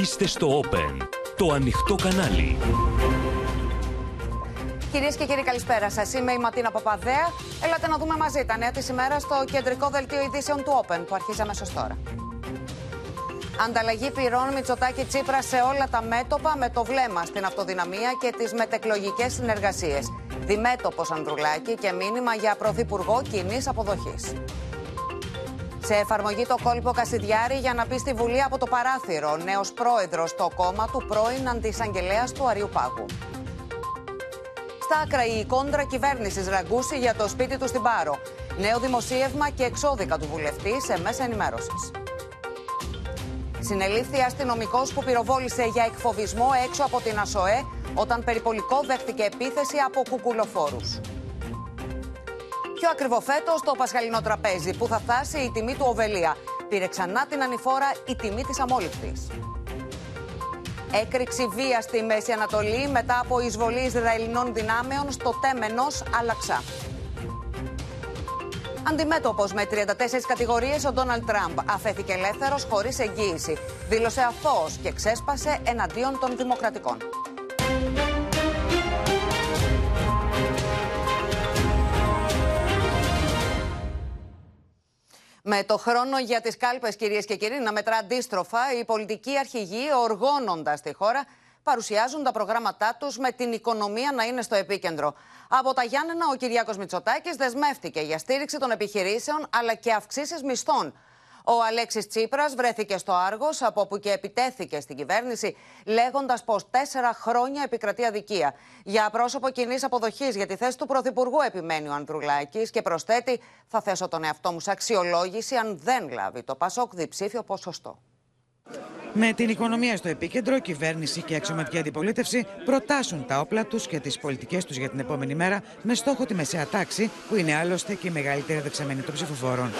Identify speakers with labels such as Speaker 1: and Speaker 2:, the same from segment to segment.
Speaker 1: Είστε στο Open, το ανοιχτό κανάλι.
Speaker 2: Κυρίες και κύριοι, καλησπέρα σας. Είμαι η Ματίνα Παπαδέα. Έλατε να δούμε μαζί τα νέα της ημέρας στο κεντρικό δελτίο ειδήσεων του Open που αρχίζει αμέσως τώρα. Ανταλλαγή πυρών Μητσοτάκη Τσίπρα σε όλα τα μέτωπα με το βλέμμα στην αυτοδυναμία και τις μετεκλογικές συνεργασίες. Διμέτωπο Ανδρουλάκη και μήνυμα για πρωθυπουργό κοινής αποδοχής. Σε εφαρμογή το κόλπο Κασιδιάρη για να πει στη Βουλή από το παράθυρο. Νέος πρόεδρος στο κόμμα του πρώην αντισαγγελέας του Αριού Πάγου. Στα άκρα η κόντρα κυβέρνησης Ραγκούση για το σπίτι του στην Πάρο. Νέο δημοσίευμα και εξώδικα του βουλευτή σε μέσα ενημέρωσης. Συνελήφθη αστυνομικός που πυροβόλησε για εκφοβισμό έξω από την ΑΣΟΕ όταν περιπολικό δέχτηκε επίθεση από κουκουλοφόρους. Πιο ακριβό φέτος το πασχαλινό τραπέζι που θα φτάσει η τιμή του Οβελία. Πήρε ξανά την ανηφόρα η τιμή της αμόλυφτης. Έκρηξη βία στη Μέση Ανατολή μετά από εισβολή Ισραηλινών δυνάμεων στο τέμενος Αλαξά. Αντιμέτωπος με 34 κατηγορίες, ο Ντόναλτ Τραμπ αφέθηκε ελεύθερος χωρίς εγγύηση. Δήλωσε αθώος και ξέσπασε εναντίον των Δημοκρατικών. Με το χρόνο για τις κάλπες κυρίες και κύριοι να μετρά αντίστροφα, οι πολιτικοί αρχηγοί οργώνοντας τη χώρα παρουσιάζουν τα προγράμματά τους με την οικονομία να είναι στο επίκεντρο. Από τα Γιάννενα ο Κυριάκος Μητσοτάκης δεσμεύτηκε για στήριξη των επιχειρήσεων αλλά και αυξήσεις μισθών. Ο Αλέξης Τσίπρας βρέθηκε στο Άργος, από όπου και επιτέθηκε στην κυβέρνηση, λέγοντας πως τέσσερα χρόνια επικρατεί αδικία. Για πρόσωπο κοινή αποδοχής για τη θέση του Πρωθυπουργού, επιμένει ο Ανδρουλάκης και προσθέτει: Θα θέσω τον εαυτό μου σε αξιολόγηση αν δεν λάβει το Πασόκ διψήφιο ποσοστό.
Speaker 3: Με την οικονομία στο επίκεντρο, κυβέρνηση και αξιωματική αντιπολίτευση προτάσουν τα όπλα τους και τις πολιτικές τους για την επόμενη μέρα με στόχο τη μεσαία τάξη, που είναι άλλωστε και η μεγαλύτερη δεξαμενή των ψηφοφόρων.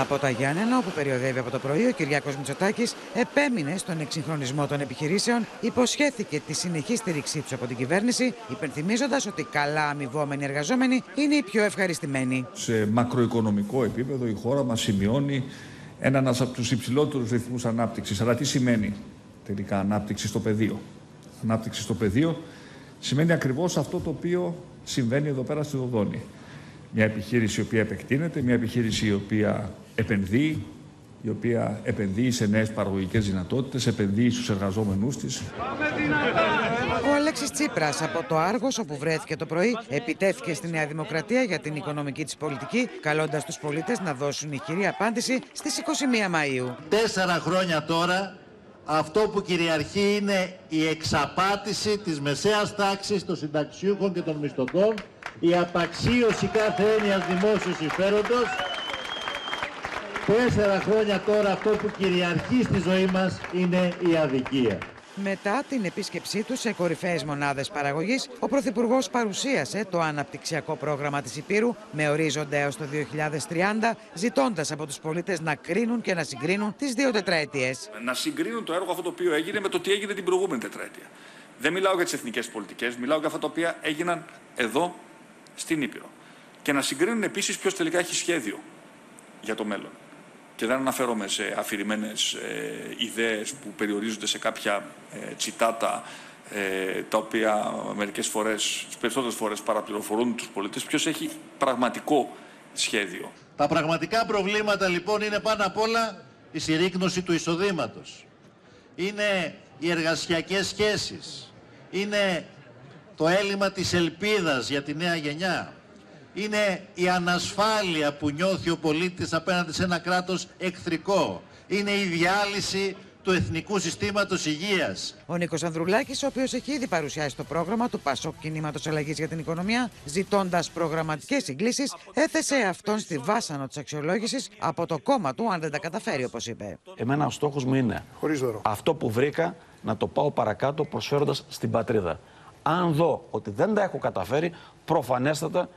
Speaker 3: Από τα Γιάννενα, όπου περιοδεύει από το πρωί, ο Κυριάκος Μητσοτάκης επέμεινε στον εξυγχρονισμό των επιχειρήσεων, υποσχέθηκε τη συνεχή στήριξή τους από την κυβέρνηση, υπενθυμίζοντας ότι καλά αμοιβόμενοι εργαζόμενοι είναι οι πιο ευχαριστημένοι.
Speaker 4: Σε μακροοικονομικό επίπεδο η χώρα μας σημειώνει έναν από τους υψηλότερους ρυθμούς ανάπτυξης. Αλλά τι σημαίνει τελικά ανάπτυξη στο πεδίο; Ανάπτυξη στο πεδίο σημαίνει ακριβώς αυτό το οποίο συμβαίνει εδώ πέρα στη Δοδόνη. Μια επιχείρηση η οποία επεκτείνεται, μια επιχείρηση η οποία επενδύει, η οποία επενδύει σε νέες παραγωγικές δυνατότητες, επενδύει στους εργαζόμενούς της.
Speaker 3: Ο Αλέξης Τσίπρας από το Άργος, όπου βρέθηκε το πρωί, επιτέθηκε στη Νέα Δημοκρατία για την οικονομική της πολιτική, καλώντας τους πολίτες να δώσουν ηχηρή απάντηση στις 21 Μαΐου.
Speaker 5: Τέσσερα χρόνια τώρα αυτό που κυριαρχεί είναι η εξαπάτηση της μεσαίας τάξης των συνταξιούχων και των μισθωτών, η απαξίωση κάθε έννοιας δημόσιου συμφέροντος. Τέσσερα χρόνια τώρα αυτό που κυριαρχεί στη ζωή μας είναι η αδικία.
Speaker 3: Μετά την επίσκεψή του σε κορυφαίες μονάδες παραγωγής, ο Πρωθυπουργός παρουσίασε το αναπτυξιακό πρόγραμμα της Υπήρου με ορίζοντα έως το 2030, ζητώντας από τους πολίτες να κρίνουν και να συγκρίνουν τις δύο τετραετίες.
Speaker 4: Να συγκρίνουν το έργο αυτό το οποίο έγινε με το τι έγινε την προηγούμενη τετραετία. Δεν μιλάω για τις εθνικές πολιτικές, μιλάω για αυτά τα οποία έγιναν εδώ στην Ήπειρο. Και να συγκρίνουν επίσης ποιος τελικά έχει σχέδιο για το μέλλον και δεν αναφέρομαι σε αφηρημένες ε, ιδέες που περιορίζονται σε κάποια ε, τσιτάτα ε, τα οποία μερικές φορές, τις περισσότερες φορές παραπληροφορούν τους πολίτες, ποιος έχει πραγματικό σχέδιο;
Speaker 5: Τα πραγματικά προβλήματα λοιπόν είναι πάνω απ' όλα η συρρήκνωση του εισοδήματος. Είναι οι εργασιακές σχέσεις. Είναι το έλλειμμα της ελπίδας για τη νέα γενιά είναι η ανασφάλεια που νιώθει ο πολίτης απέναντι σε ένα κράτος εχθρικό. Είναι η διάλυση του Εθνικού Συστήματος Υγείας.
Speaker 3: Ο Νίκος Ανδρουλάκης, ο οποίος έχει ήδη παρουσιάσει το πρόγραμμα του Πασόκ Κινήματος Αλλαγής για την Οικονομία, ζητώντας προγραμματικές συγκλήσεις, έθεσε αυτόν στη βάσανο της αξιολόγησης από το κόμμα του, αν δεν τα καταφέρει, όπως είπε.
Speaker 6: Εμένα ο στόχος μου είναι αυτό που βρήκα να το πάω παρακάτω προσφέροντας στην πατρίδα. Αν δω ότι δεν τα έχω καταφέρει, προφανέστατα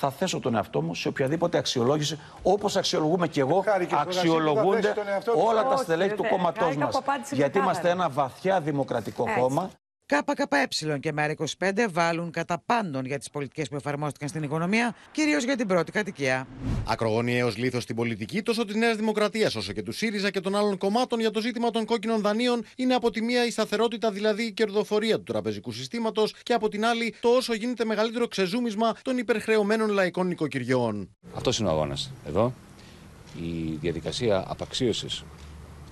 Speaker 6: θα θέσω τον εαυτό μου σε οποιαδήποτε αξιολόγηση, όπως αξιολογούμε και εγώ, αξιολογούνται όλα τα στελέχη του κόμματός μας. Γιατί είμαστε ένα βαθιά δημοκρατικό κόμμα.
Speaker 3: ΚΚΕ και ΜΕΡΑ25 βάλουν κατά πάντων για τις πολιτικές που εφαρμόστηκαν στην οικονομία, κυρίως για την πρώτη κατοικία.
Speaker 7: Ακρογωνιαίο λίθος στην πολιτική τόσο της Νέας Δημοκρατίας όσο και του ΣΥΡΙΖΑ και των άλλων κομμάτων για το ζήτημα των κόκκινων δανείων είναι από τη μία η σταθερότητα, δηλαδή η κερδοφορία του τραπεζικού συστήματος, και από την άλλη το όσο γίνεται μεγαλύτερο ξεζούμισμα των υπερχρεωμένων λαϊκών νοικοκυριών.
Speaker 8: Αυτός είναι ο αγώνας. Εδώ η διαδικασία απαξίωσης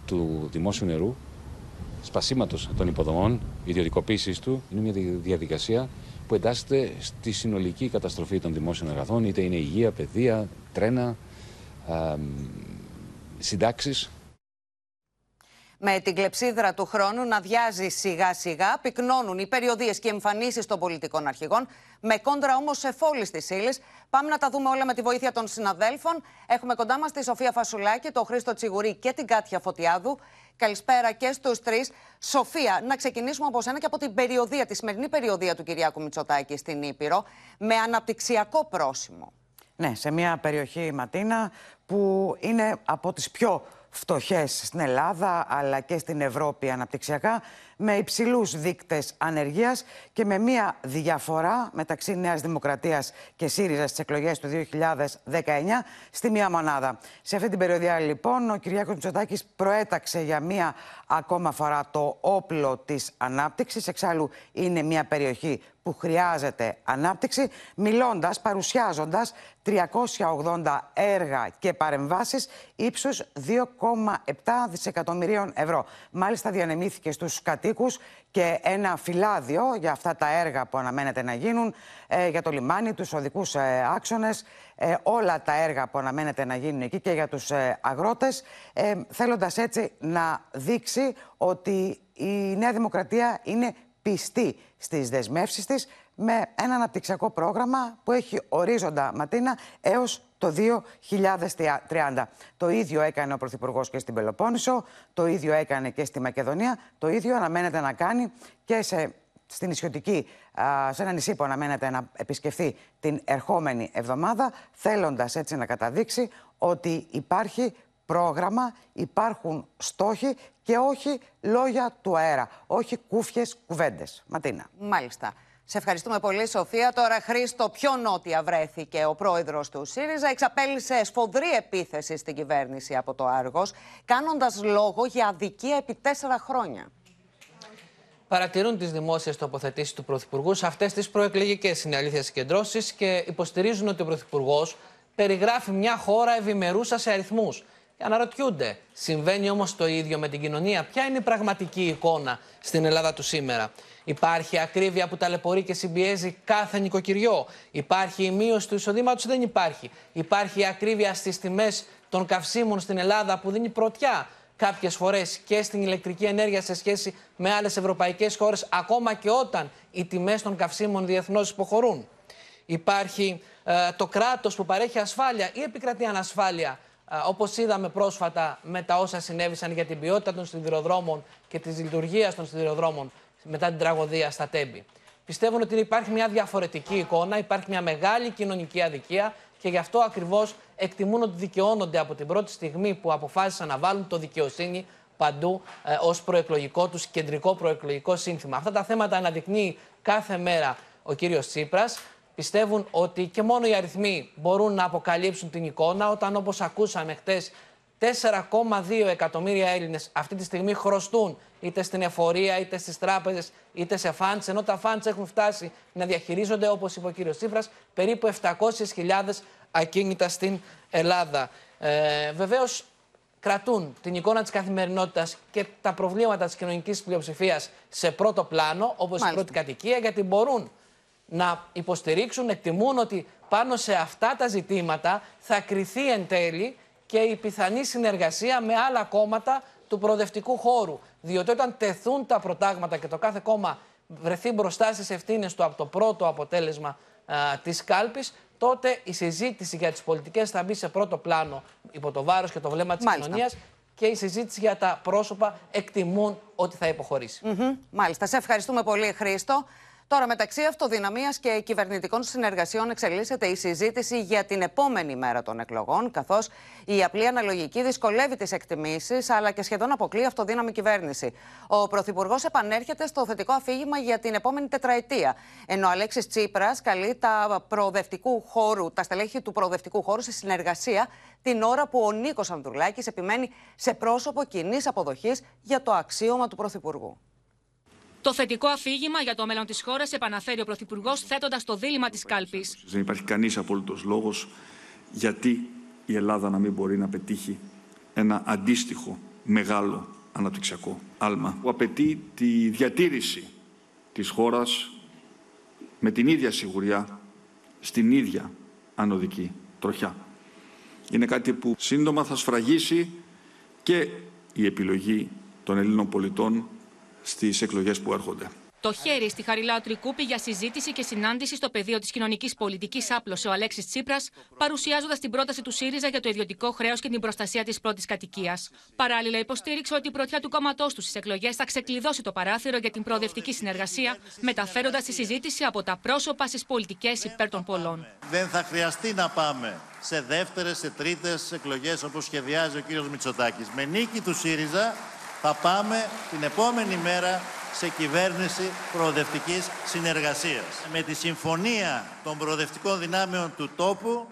Speaker 8: του δημόσιου νερού σπασίματος των υποδομών, ιδιωτικοποίησης του, είναι μια διαδικασία που εντάσσεται στη συνολική καταστροφή των δημόσιων αγαθών, είτε είναι υγεία, παιδεία, τρένα, συντάξεις.
Speaker 2: Με την κλεψίδρα του χρόνου να διάζει σιγά σιγά, πυκνώνουν οι περιοδίες και εμφανίσεις των πολιτικών αρχηγών, με κόντρα όμως εφόλη της ύλης. Πάμε να τα δούμε όλα με τη βοήθεια των συναδέλφων. Έχουμε κοντά μας τη Σοφία Φασουλάκη, τον Χρήστο Τσιγουρή και την Κάτια Φωτιάδου. Καλησπέρα και στους τρεις. Σοφία, να ξεκινήσουμε από ένα και από την περιοδία, τη σημερινή περιοδία του Κυριάκου Μητσοτάκη στην Ήπειρο, με αναπτυξιακό πρόσημο.
Speaker 3: Ναι, σε μια περιοχή Ματίνα που είναι από τις πιο φτωχές στην Ελλάδα αλλά και στην Ευρώπη αναπτυξιακά με υψηλούς δείκτες ανεργίας και με μία διαφορά μεταξύ Νέας Δημοκρατίας και ΣΥΡΙΖΑ στις εκλογές του 2019 στη μία μονάδα. Σε αυτή την περιοδία λοιπόν ο Κυριάκος Μητσοτάκης προέταξε για μία ακόμα φορά το όπλο της ανάπτυξης. Εξάλλου είναι μία περιοχή που χρειάζεται ανάπτυξη, μιλώντας, παρουσιάζοντας 380 έργα και παρεμβάσεις ύψους 2,7 δισεκατομμυρίων ευρώ. Μάλιστα διανεμήθηκε στους κατοίκους και ένα φυλάδιο για αυτά τα έργα που αναμένεται να γίνουν ε, για το λιμάνι, τους οδικούς ε, άξονες, ε, όλα τα έργα που αναμένεται να γίνουν εκεί και για τους ε, αγρότες, ε, θέλοντας έτσι να δείξει ότι η Νέα Δημοκρατία είναι πιστή στις δεσμεύσεις της με ένα αναπτυξιακό πρόγραμμα που έχει ορίζοντα Ματίνα έως το 2030. Το ίδιο έκανε ο Πρωθυπουργός και στην Πελοπόννησο, το ίδιο έκανε και στη Μακεδονία, το ίδιο αναμένεται να κάνει και σε, στην Ισιωτική, σε ένα νησί που αναμένεται να επισκεφθεί την ερχόμενη εβδομάδα, θέλοντας έτσι να καταδείξει ότι υπάρχει πρόγραμμα, υπάρχουν στόχοι και όχι λόγια του αέρα, όχι κούφιες κουβέντες. Ματίνα.
Speaker 2: Μάλιστα. Σε ευχαριστούμε πολύ, Σοφία. Τώρα, Χρήστο, πιο νότια βρέθηκε ο πρόεδρος του ΣΥΡΙΖΑ. Εξαπέλυσε σφοδρή επίθεση στην κυβέρνηση από το Άργος, κάνοντας λόγο για αδικία επί τέσσερα χρόνια.
Speaker 9: Παρατηρούν τις δημόσιες τοποθετήσεις του Πρωθυπουργού σε αυτές τις προεκλογικές συναλήθειες συγκεντρώσεις και υποστηρίζουν ότι ο Πρωθυπουργός περιγράφει μια χώρα ευημερούσα σε αριθμούς. Και αναρωτιούνται, συμβαίνει όμως το ίδιο με την κοινωνία; Ποια είναι η πραγματική εικόνα στην Ελλάδα του σήμερα; Υπάρχει ακρίβεια που ταλαιπωρεί και συμπιέζει κάθε νοικοκυριό. Υπάρχει η μείωση του εισοδήματος, δεν υπάρχει. Υπάρχει η ακρίβεια στις τιμές των καυσίμων στην Ελλάδα που δίνει πρωτιά κάποιες φορές και στην ηλεκτρική ενέργεια σε σχέση με άλλες ευρωπαϊκές χώρες, ακόμα και όταν οι τιμές των καυσίμων διεθνώς υποχωρούν. Υπάρχει ε, το κράτος που παρέχει ασφάλεια ή επικρατεί ανασφάλεια Όπως είδαμε πρόσφατα με τα όσα συνέβησαν για την ποιότητα των σιδηροδρόμων και της λειτουργίας των σιδηροδρόμων μετά την τραγωδία στα Τέμπη. Πιστεύουν ότι υπάρχει μια διαφορετική εικόνα, υπάρχει μια μεγάλη κοινωνική αδικία και γι' αυτό ακριβώς εκτιμούν ότι δικαιώνονται από την πρώτη στιγμή που αποφάσισαν να βάλουν το δικαιοσύνη παντού ε, ως προεκλογικό τους κεντρικό προεκλογικό σύνθημα. Αυτά τα θέματα αναδεικνύει κάθε μέρα ο κύριος Τσίπρας πιστεύουν ότι και μόνο οι αριθμοί μπορούν να αποκαλύψουν την εικόνα όταν όπως ακούσαμε χτες 4,2 εκατομμύρια Έλληνες αυτή τη στιγμή χρωστούν είτε στην εφορία, είτε στις τράπεζες, είτε σε φάντς, ενώ τα φάντς έχουν φτάσει να διαχειρίζονται, όπως είπε ο κύριος Τσίπρας, περίπου 700.000 ακίνητα στην Ελλάδα. Ε, βεβαίως, κρατούν την εικόνα της καθημερινότητας και τα προβλήματα της κοινωνικής πλειοψηφίας σε πρώτο πλάνο, όπως η πρώτη κατοικία, γιατί μπορούν να υποστηρίξουν, εκτιμούν ότι πάνω σε αυτά τα ζητήματα θα κριθεί εν τέλει και η πιθανή συνεργασία με άλλα κόμματα του προοδευτικού χώρου. Διότι όταν τεθούν τα προτάγματα και το κάθε κόμμα βρεθεί μπροστά στις ευθύνες του από το πρώτο αποτέλεσμα της κάλπης, τότε η συζήτηση για τις πολιτικές θα μπει σε πρώτο πλάνο υπό το βάρος και το βλέμμα της κοινωνίας και η συζήτηση για τα πρόσωπα εκτιμούν ότι θα υποχωρήσει.
Speaker 2: Μάλιστα. Σε ευχαριστούμε πολύ, Χρήστο. Τώρα, μεταξύ αυτοδυναμίας και κυβερνητικών συνεργασιών, εξελίσσεται η συζήτηση για την επόμενη μέρα των εκλογών, καθώς η απλή αναλογική δυσκολεύει τις εκτιμήσεις, αλλά και σχεδόν αποκλεί αυτοδύναμη κυβέρνηση. Ο Πρωθυπουργός επανέρχεται στο θετικό αφήγημα για την επόμενη τετραετία. Ενώ ο Αλέξης Τσίπρας καλεί τα, προοδευτικού χώρου, τα στελέχη του προοδευτικού χώρου σε συνεργασία την ώρα που ο Νίκος Ανδρουλάκης επιμένει σε πρόσωπο κοινής αποδοχής για το αξίωμα του Πρωθυπουργού.
Speaker 10: Το θετικό αφήγημα για το μέλλον της χώρας επαναφέρει ο Πρωθυπουργός θέτοντας το δίλημα της κάλπης.
Speaker 4: Δεν υπάρχει κανείς απόλυτο λόγος γιατί η Ελλάδα να μην μπορεί να πετύχει ένα αντίστοιχο μεγάλο αναπτυξιακό άλμα που απαιτεί τη διατήρηση της χώρας με την ίδια σιγουριά στην ίδια ανωδική τροχιά. Είναι κάτι που σύντομα θα σφραγίσει και η επιλογή των Ελλήνων πολιτών στις εκλογές που έρχονται.
Speaker 10: Το χέρι στη Χαριλάου Τρικούπη για συζήτηση και συνάντηση στο πεδίο της κοινωνικής πολιτικής άπλωσε ο Αλέξης Τσίπρας, παρουσιάζοντας την πρόταση του ΣΥΡΙΖΑ για το ιδιωτικό χρέος και την προστασία της πρώτης κατοικίας. Παράλληλα, υποστήριξε ότι η πρωτιά του κόμματός του στις εκλογές θα ξεκλειδώσει το παράθυρο για την προοδευτική συνεργασία, μεταφέροντας τη συζήτηση από τα πρόσωπα στις πολιτικές υπέρ των πολλών.
Speaker 5: Δεν θα χρειαστεί να πάμε σε δεύτερες, σε τρίτες εκλογές όπως σχεδιάζει ο κ. Μητσοτάκης. Με νίκη του ΣΥΡΙΖΑ θα πάμε την επόμενη μέρα σε κυβέρνηση προοδευτικής συνεργασίας. Με τη συμφωνία των προοδευτικών δυνάμεων του τόπου,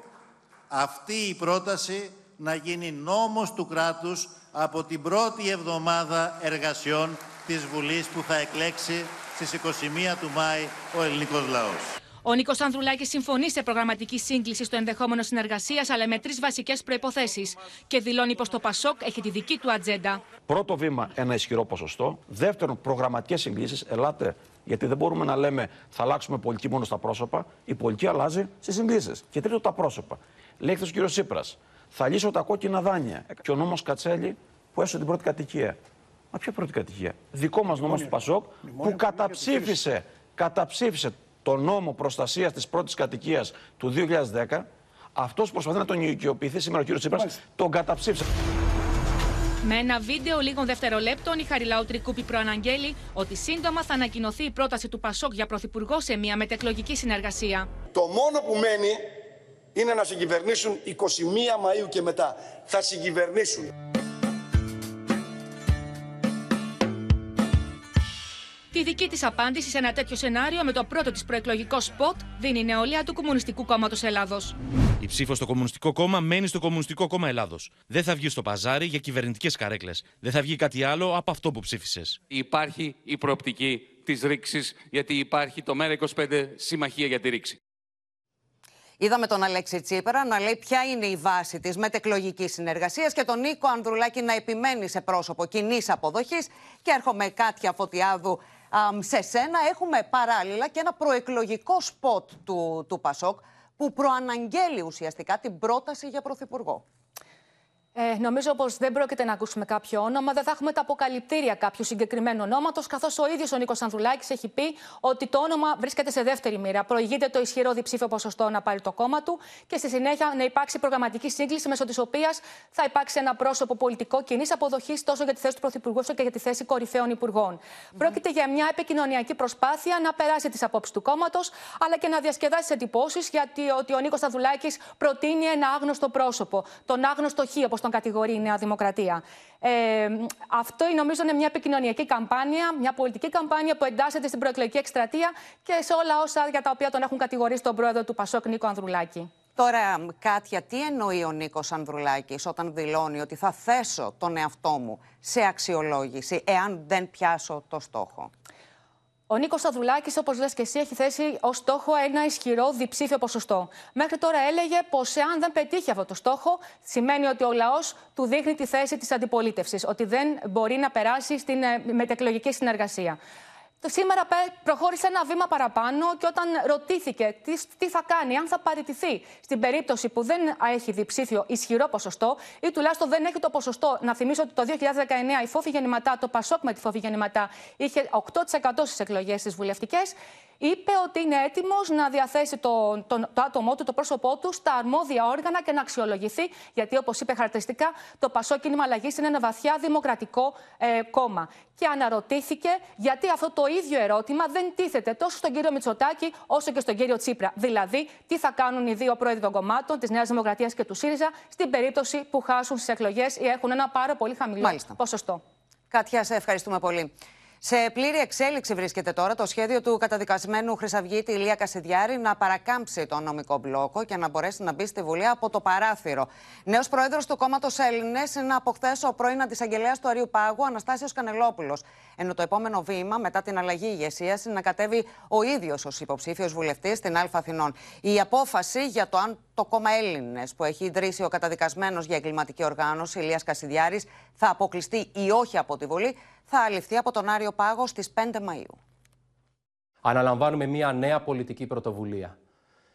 Speaker 5: αυτή η πρόταση να γίνει νόμος του κράτους από την πρώτη εβδομάδα εργασιών της Βουλής που θα εκλέξει στις 21 του Μάη ο ελληνικός λαός.
Speaker 10: Ο Νίκος Ανδρουλάκης συμφωνεί σε προγραμματική σύγκληση στο ενδεχόμενο συνεργασίας, αλλά με τρεις βασικές προποθέσει. Και δηλώνει πως το Πασόκ έχει τη δική του ατζέντα.
Speaker 6: Πρώτο βήμα, ένα ισχυρό ποσοστό. Δεύτερον, προγραμματικές συγκλήσεις. Ελάτε, γιατί δεν μπορούμε να λέμε θα αλλάξουμε πολιτική μόνο στα πρόσωπα. Η πολιτική αλλάζει στις συγκλήσεις. Και τρίτο, τα πρόσωπα. Λέει χθες ο κ. Σύπρα, θα λύσω τα κόκκινα δάνεια. Και ο νόμος Κατσέλη που έσωσε την πρώτη κατοικία. Μα ποια πρώτη κατοικία; Δικό μας νόμος του Πασόκ που καταψήφισε, καταψήφισε το νόμο προστασίας της πρώτης κατοικίας του 2010, αυτός που προσπαθεί να τον οικειοποιηθεί σήμερα ο κ. Τσίπρας, τον καταψήφισε.
Speaker 10: Με ένα βίντεο λίγων δευτερολέπτων, η Χαριλάου Τρικούπη προαναγγέλει ότι σύντομα θα ανακοινωθεί η πρόταση του Πασόκ για πρωθυπουργό σε μια μετεκλογική συνεργασία.
Speaker 11: Το μόνο που μένει είναι να συγκυβερνήσουν 21 Μαΐου και μετά. Θα συγκυβερνήσουν.
Speaker 10: Τη δική της απάντηση σε ένα τέτοιο σενάριο με το πρώτο της προεκλογικό σποτ δίνει η νεολαία του Κομμουνιστικού Κόμματος Ελλάδος.
Speaker 12: Η ψήφος στο Κομμουνιστικό Κόμμα μένει στο Κομμουνιστικό Κόμμα Ελλάδος. Δεν θα βγει στο παζάρι για κυβερνητικές καρέκλες. Δεν θα βγει κάτι άλλο από αυτό που ψήφισες.
Speaker 13: Υπάρχει η προοπτική της ρήξης, γιατί υπάρχει το ΜΕΡΑ25 Συμμαχία για τη ρήξη.
Speaker 2: Είδαμε τον Αλέξη Τσίπρα να λέει ποια είναι η βάση της μετεκλογικής συνεργασίας και τον Νίκο Ανδρουλάκη να επιμένει σε πρόσωπο κοινής αποδοχής. Και έρχομαι Κάτια Φωτιάδου σε σένα έχουμε παράλληλα και ένα προεκλογικό σποτ του, του Πασόκ που προαναγγέλει ουσιαστικά την πρόταση για πρωθυπουργό.
Speaker 14: Ε, νομίζω πως δεν πρόκειται να ακούσουμε κάποιο όνομα. Δεν θα έχουμε τα αποκαλυπτήρια κάποιου συγκεκριμένου ονόματος, καθώς ο ίδιος ο Νίκος Ανδρουλάκης έχει πει ότι το όνομα βρίσκεται σε δεύτερη μοίρα. Προηγείται το ισχυρό διψήφιο ποσοστό να πάρει το κόμμα του και στη συνέχεια να υπάρξει προγραμματική σύγκληση μέσω της οποίας θα υπάρξει ένα πρόσωπο πολιτικό κοινής αποδοχής τόσο για τη θέση του Πρωθυπουργού όσο και για τη θέση κορυφαίων υπουργών. Mm-hmm. Πρόκειται για μια επικοινωνιακή προσπάθεια να περάσει τις απόψεις του κόμματος, αλλά και να διασκεδάσει τις εντυπώσεις γιατί ότι ο Νίκος Ανδρουλάκης προτείνει ένα άγνωστο πρόσωπο. Τον άγνωστο Χ, τον κατηγορεί η Νέα Δημοκρατία. Ε, αυτό νομίζω είναι μια επικοινωνιακή καμπάνια, μια πολιτική καμπάνια που εντάσσεται στην προεκλογική εκστρατεία και σε όλα όσα για τα οποία τον έχουν κατηγορήσει τον πρόεδρο του Πασόκ Νίκο Ανδρουλάκη.
Speaker 2: Τώρα, Κάτια, τι εννοεί ο Νίκος Ανδρουλάκης όταν δηλώνει ότι θα θέσω τον εαυτό μου σε αξιολόγηση εάν δεν πιάσω το στόχο;
Speaker 14: Ο Νίκος Σταδουλάκης, όπως λες και εσύ, έχει θέσει ως στόχο ένα ισχυρό διψήφιο ποσοστό. Μέχρι τώρα έλεγε πως εάν δεν πετύχει αυτό το στόχο, σημαίνει ότι ο λαός του δείχνει τη θέση της αντιπολίτευσης, ότι δεν μπορεί να περάσει στην ε, μετεκλογική συνεργασία. Σήμερα προχώρησε ένα βήμα παραπάνω και όταν ρωτήθηκε τι, τι θα κάνει, αν θα παραιτηθεί στην περίπτωση που δεν έχει διψήφιο ισχυρό ποσοστό ή τουλάχιστον δεν έχει το ποσοστό. Να θυμίσω ότι το 2019 η φόβη γεννηματά, το Πασόκ με τη φόβη γεννηματά, είχε 8% στις εκλογές τις βουλευτικές. Είπε ότι είναι έτοιμος να διαθέσει το, το, το άτομό του, το πρόσωπό του, στα αρμόδια όργανα και να αξιολογηθεί. Γιατί, όπως είπε χαρακτηριστικά, το Πασό Κίνημα Αλλαγής είναι ένα βαθιά δημοκρατικό ε, κόμμα. Και αναρωτήθηκε γιατί αυτό το ίδιο ερώτημα δεν τίθεται τόσο στον κύριο Μητσοτάκη όσο και στον κύριο Τσίπρα. Δηλαδή, τι θα κάνουν οι δύο πρόεδροι των κομμάτων, της Νέας Δημοκρατίας και του ΣΥΡΙΖΑ, στην περίπτωση που χάσουν στις εκλογές ή έχουν ένα πάρα πολύ χαμηλό Μάλιστα. ποσοστό.
Speaker 2: Κάτια, σε ευχαριστούμε πολύ. Σε πλήρη εξέλιξη βρίσκεται τώρα το σχέδιο του καταδικασμένου Χρυσαυγίτη Ηλία Κασιδιάρη να παρακάμψει τον νομικό μπλόκο και να μπορέσει να μπει στη Βουλή από το παράθυρο. Νέος πρόεδρος του κόμματος Έλληνες είναι από χθες ο πρώην αντισαγγελέας του Αρίου Πάγου, Αναστάσιος Κανελόπουλος. Ενώ το επόμενο βήμα μετά την αλλαγή ηγεσίας είναι να κατέβει ο ίδιος ως υποψήφιος βουλευτής στην Α Αθηνών. Η απόφαση για το αν το κόμμα Έλληνες που έχει ιδρύσει ο καταδικασμένος για εγκληματική οργάνωση Ηλίας Κασιδιάρης θα αποκλειστεί ή όχι από τη Βουλή θα αληφθεί από τον Άριο Πάγο στις 5 Μαΐου.
Speaker 15: Αναλαμβάνουμε μια νέα πολιτική πρωτοβουλία.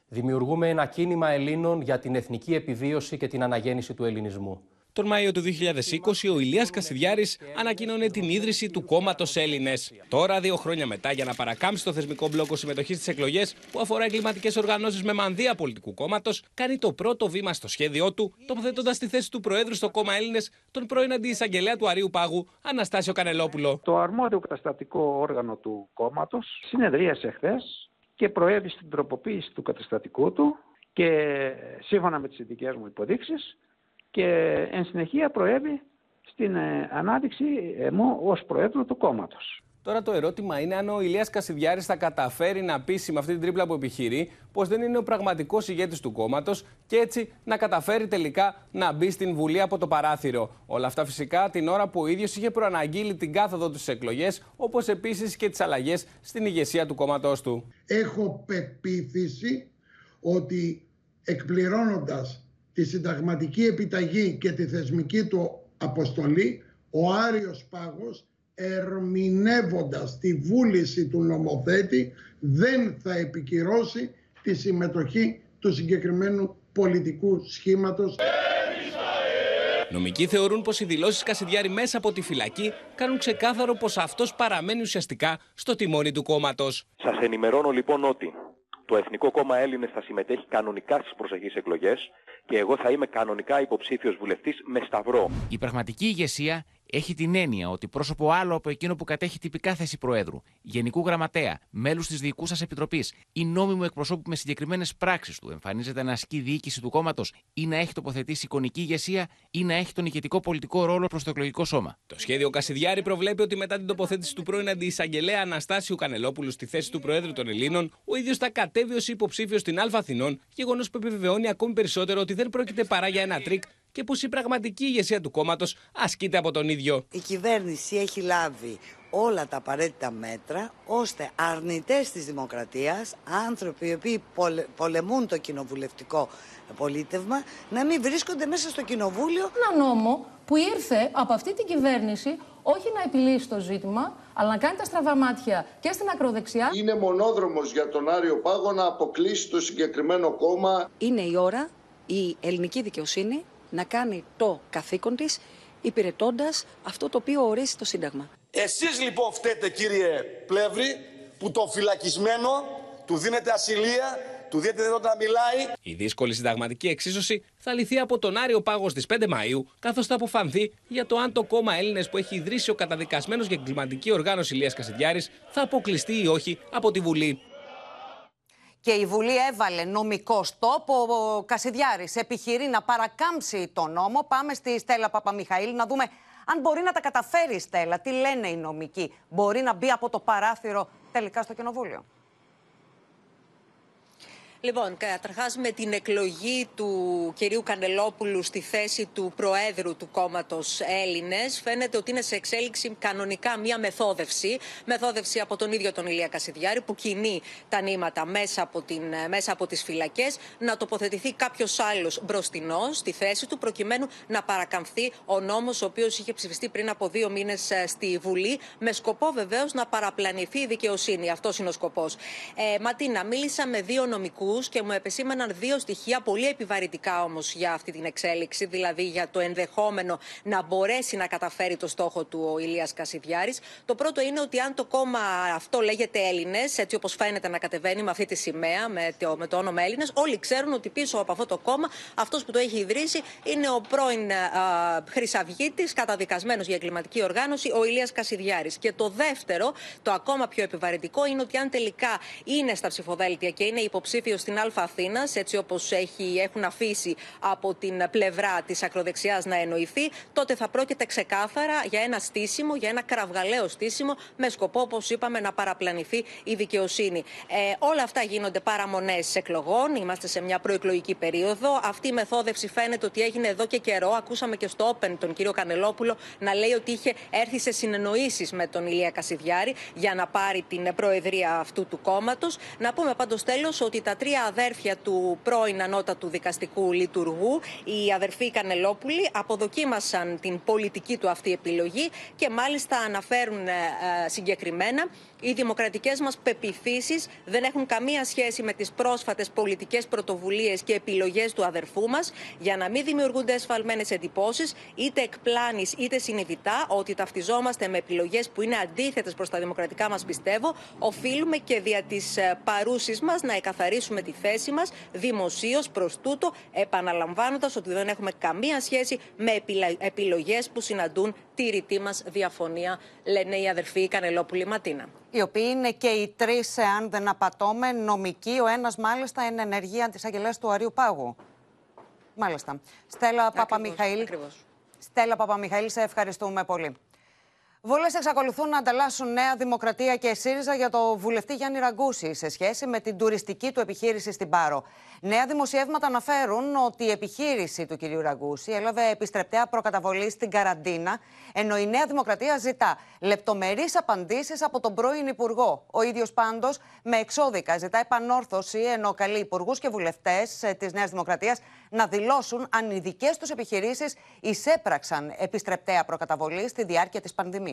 Speaker 15: Δημιουργούμε ένα κίνημα Ελλήνων για την εθνική επιβίωση και την αναγέννηση του ελληνισμού.
Speaker 16: Τον Μάιο του 2020, ο Ηλίας Κασιδιάρης ανακοίνωνε την ίδρυση του κόμματος Έλληνες. Τώρα, δύο χρόνια μετά, για να παρακάμψει το θεσμικό μπλόκο συμμετοχής στις εκλογές που αφορά εγκληματικές οργανώσεις με μανδύα πολιτικού κόμματος, κάνει το πρώτο βήμα στο σχέδιό του, τοποθετώντας τη θέση του Προέδρου στο κόμμα Έλληνες, τον πρώην αντιεισαγγελέα του Αρίου Πάγου, Αναστάσιο Κανελόπουλο.
Speaker 17: Το αρμόδιο καταστατικό όργανο του κόμματος συνεδρίασε χθες και προέβη στην τροποποίηση του καταστατικού του και σύμφωνα με τις ειδικές μου υποδείξεις και εν συνεχεία προέβη στην ε, ανάδειξη μου ως Προέδρου του κόμματος.
Speaker 16: Τώρα το ερώτημα είναι αν ο Ηλίας Κασιδιάρης θα καταφέρει να πείσει με αυτή την τρίπλα που επιχειρεί πως δεν είναι ο πραγματικός ηγέτης του κόμματος και έτσι να καταφέρει τελικά να μπει στην Βουλή από το παράθυρο. Όλα αυτά φυσικά την ώρα που ο ίδιος είχε προαναγγείλει την κάθοδο του στις εκλογές όπως επίσης και τις αλλαγές στην ηγεσία του κόμματός του.
Speaker 18: Έχω πεποίθηση ότι εκπληρώνοντας τη συνταγματική επιταγή και τη θεσμική του αποστολή, ο Άριος Πάγος ερμηνεύοντας τη βούληση του νομοθέτη δεν θα επικυρώσει τη συμμετοχή του συγκεκριμένου πολιτικού σχήματος.
Speaker 16: Νομικοί θεωρούν πως οι δηλώσεις Κασιδιάρη μέσα από τη φυλακή κάνουν ξεκάθαρο πως αυτός παραμένει ουσιαστικά στο τιμόνι του κόμματος.
Speaker 19: Σας ενημερώνω λοιπόν ότι το Εθνικό Κόμμα Έλληνες θα συμμετέχει κανονικά στις προσεχείς εκλογές και εγώ θα είμαι κανονικά υποψήφιος βουλευτής με σταυρό.
Speaker 20: Η πραγματική ηγεσία έχει την έννοια ότι πρόσωπο άλλο από εκείνο που κατέχει τυπικά θέση Προέδρου, Γενικού Γραμματέα, μέλους της διοικούσας επιτροπής ή νόμιμου εκπροσώπου με συγκεκριμένες πράξεις του εμφανίζεται να ασκεί διοίκηση του κόμματος ή να έχει τοποθετήσει εικονική ηγεσία ή να έχει τον ηγετικό πολιτικό ρόλο προς το εκλογικό σώμα.
Speaker 16: Το σχέδιο Κασιδιάρη προβλέπει ότι μετά την τοποθέτηση του πρώην αντιεισαγγελέα Αναστάσιου Κανελόπουλου στη θέση του Προέδρου των Ελλήνων, ο ίδιος θα κατέβει ως υποψήφιος στην Α Αθηνών, γεγονός που επιβεβαιώνει ακόμη περισσότερο ότι δεν πρόκειται παρά για ένα τρικ και πω η πραγματική ηγεσία του κόμματος ασκείται από τον ίδιο.
Speaker 21: Η κυβέρνηση έχει λάβει όλα τα απαραίτητα μέτρα ώστε αρνητές της δημοκρατίας, άνθρωποι οι οποίοι πολεμούν το κοινοβουλευτικό πολίτευμα, να μην βρίσκονται μέσα στο κοινοβούλιο.
Speaker 22: Ένα νόμο που ήρθε από αυτή την κυβέρνηση όχι να επιλύσει το ζήτημα, αλλά να κάνει τα στραβά μάτια και στην ακροδεξιά.
Speaker 23: Είναι μονόδρομος για τον Άριο Πάγο να αποκλείσει το συγκεκριμένο κόμμα.
Speaker 24: Είναι η ώρα η ελληνική δικαιοσύνη να κάνει το καθήκον της υπηρετώντας αυτό το οποίο ορίζει το Σύνταγμα.
Speaker 11: Εσείς λοιπόν φταίτε κύριε Πλεύρη που το φυλακισμένο του δίνετε ασυλία, του δίνετε δυνατότητα να μιλάει.
Speaker 16: Η δύσκολη συνταγματική εξίσωση θα λυθεί από τον Άριο Πάγος στις 5 Μαου, καθώς θα αποφανθεί για το αν το κόμμα Έλληνες που έχει ιδρύσει ο καταδικασμένος για εγκληματική οργάνωση Ηλίας Κασιδιάρης θα αποκλειστεί ή όχι από τη Βουλή.
Speaker 2: Και η Βουλή έβαλε νομικό στόπο. Ο Κασιδιάρης επιχειρεί να παρακάμψει το νόμο. Πάμε στη Στέλλα Παπαμιχαήλ να δούμε αν μπορεί να τα καταφέρει η Στέλλα. Τι λένε οι νομικοί; Μπορεί να μπει από το παράθυρο τελικά στο Κοινοβούλιο;
Speaker 24: Λοιπόν, καταρχάς με την εκλογή του κυρίου Κανελόπουλου στη θέση του Προέδρου του κόμματος Έλληνες, φαίνεται ότι είναι σε εξέλιξη κανονικά μία μεθόδευση. Μεθόδευση από τον ίδιο τον Ηλία Κασιδιάρη, που κινεί τα νήματα μέσα από, την, μέσα από τις φυλακές, να τοποθετηθεί κάποιος άλλος μπροστινός στη θέση του, προκειμένου να παρακαμφθεί ο νόμος, ο οποίος είχε ψηφιστεί πριν από δύο μήνες ε, στη Βουλή, με σκοπό βεβαίως να παραπλανηθεί η δικαιοσύνη. Αυτός είναι ο σκοπός. Ε, Ματίνα, μίλησα με δύο νομικούς τους και μου επεσήμαναν δύο στοιχεία πολύ επιβαρυτικά όμως για αυτή την εξέλιξη, δηλαδή για το ενδεχόμενο να μπορέσει να καταφέρει το στόχο του ο Ηλίας Κασιδιάρης. Το πρώτο είναι ότι αν το κόμμα αυτό λέγεται Έλληνες, έτσι όπως φαίνεται να κατεβαίνει με αυτή τη σημαία, με το, με το όνομα Έλληνες, όλοι ξέρουν ότι πίσω από αυτό το κόμμα αυτός που το έχει ιδρύσει είναι ο πρώην Χρυσαυγήτη, καταδικασμένος για εγκληματική οργάνωση, ο Ηλίας Κασιδιάρης. Και το δεύτερο, το ακόμα πιο επιβαρυντικό, είναι ότι αν τελικά είναι στα ψηφοδέλτια και είναι υποψήφιος στην Α Αθήνας, έτσι όπως έχουν αφήσει από την πλευρά της ακροδεξιάς να εννοηθεί, τότε θα πρόκειται ξεκάθαρα για ένα στήσιμο, για ένα κραυγαλαίο στήσιμο, με σκοπό, όπως είπαμε, να παραπλανηθεί η δικαιοσύνη. Ε, όλα αυτά γίνονται παραμονές εκλογών. Είμαστε σε μια προεκλογική περίοδο. Αυτή η μεθόδευση φαίνεται ότι έγινε εδώ και καιρό. Ακούσαμε και στο Open τον κύριο Κανελόπουλο να λέει ότι είχε έρθει σε συνεννοήσεις με τον Ηλία Κασιδιάρη για να πάρει την προεδρία αυτού του κόμματος. Να πούμε πάντως τέλος ότι τα τρία αδέρφια του πρώην ανώτατου δικαστικού λειτουργού, οι αδερφοί Κανελόπουλοι, αποδοκίμασαν την πολιτική του αυτή επιλογή και μάλιστα αναφέρουν ε, ε, συγκεκριμένα οι δημοκρατικές μας πεπιθήσεις δεν έχουν καμία σχέση με τις πρόσφατες πολιτικές πρωτοβουλίες και επιλογές του αδερφού μας, για να μην δημιουργούνται εσφαλμένες εντυπώσεις, είτε εκπλάνη είτε συνειδητά, ότι ταυτιζόμαστε με επιλογές που είναι αντίθετες προς τα δημοκρατικά μας πιστεύω, οφείλουμε και δια της ε, παρούσης μας να εκαθαρίσουμε τη θέση μας δημοσίως προς τούτο, επαναλαμβάνοντας ότι δεν έχουμε καμία σχέση με επιλογές που συναντούν τη ρητή μας διαφωνία, λένε οι αδερφοί Κανελόπουλοι Ματίνα
Speaker 2: οι οποίοι είναι και οι τρεις, αν δεν απατώμε, νομικοί. Ο ένας, μάλιστα, είναι ενεργεία της Αγγελέας του Αρίου Πάγου. Μάλιστα. Στέλλα Παπαμιχαήλ. Στέλλα Παπαμιχαήλ, σε ευχαριστούμε πολύ. Βολέ εξακολουθούν να ανταλλάσσουν Νέα Δημοκρατία και ΣΥΡΙΖΑ για το βουλευτή Γιάννη Ραγκούση σε σχέση με την τουριστική του επιχείρηση στην Πάρο. Νέα δημοσιεύματα αναφέρουν ότι η επιχείρηση του κυρίου Ραγκούση έλαβε επιστρεπτέα προκαταβολή στην καραντίνα, ενώ η Νέα Δημοκρατία ζητά λεπτομερείς απαντήσεις από τον πρώην Υπουργό. Ο ίδιος πάντως με εξώδικα ζητά επανόρθωση, ενώ καλεί υπουργούς και βουλευτές ε, της Νέας Δημοκρατίας να δηλώσουν αν οι δικές τους επιχειρήσεις εισέπραξαν επιστρεπτέα προκαταβολή στη διάρκεια της πανδημίας.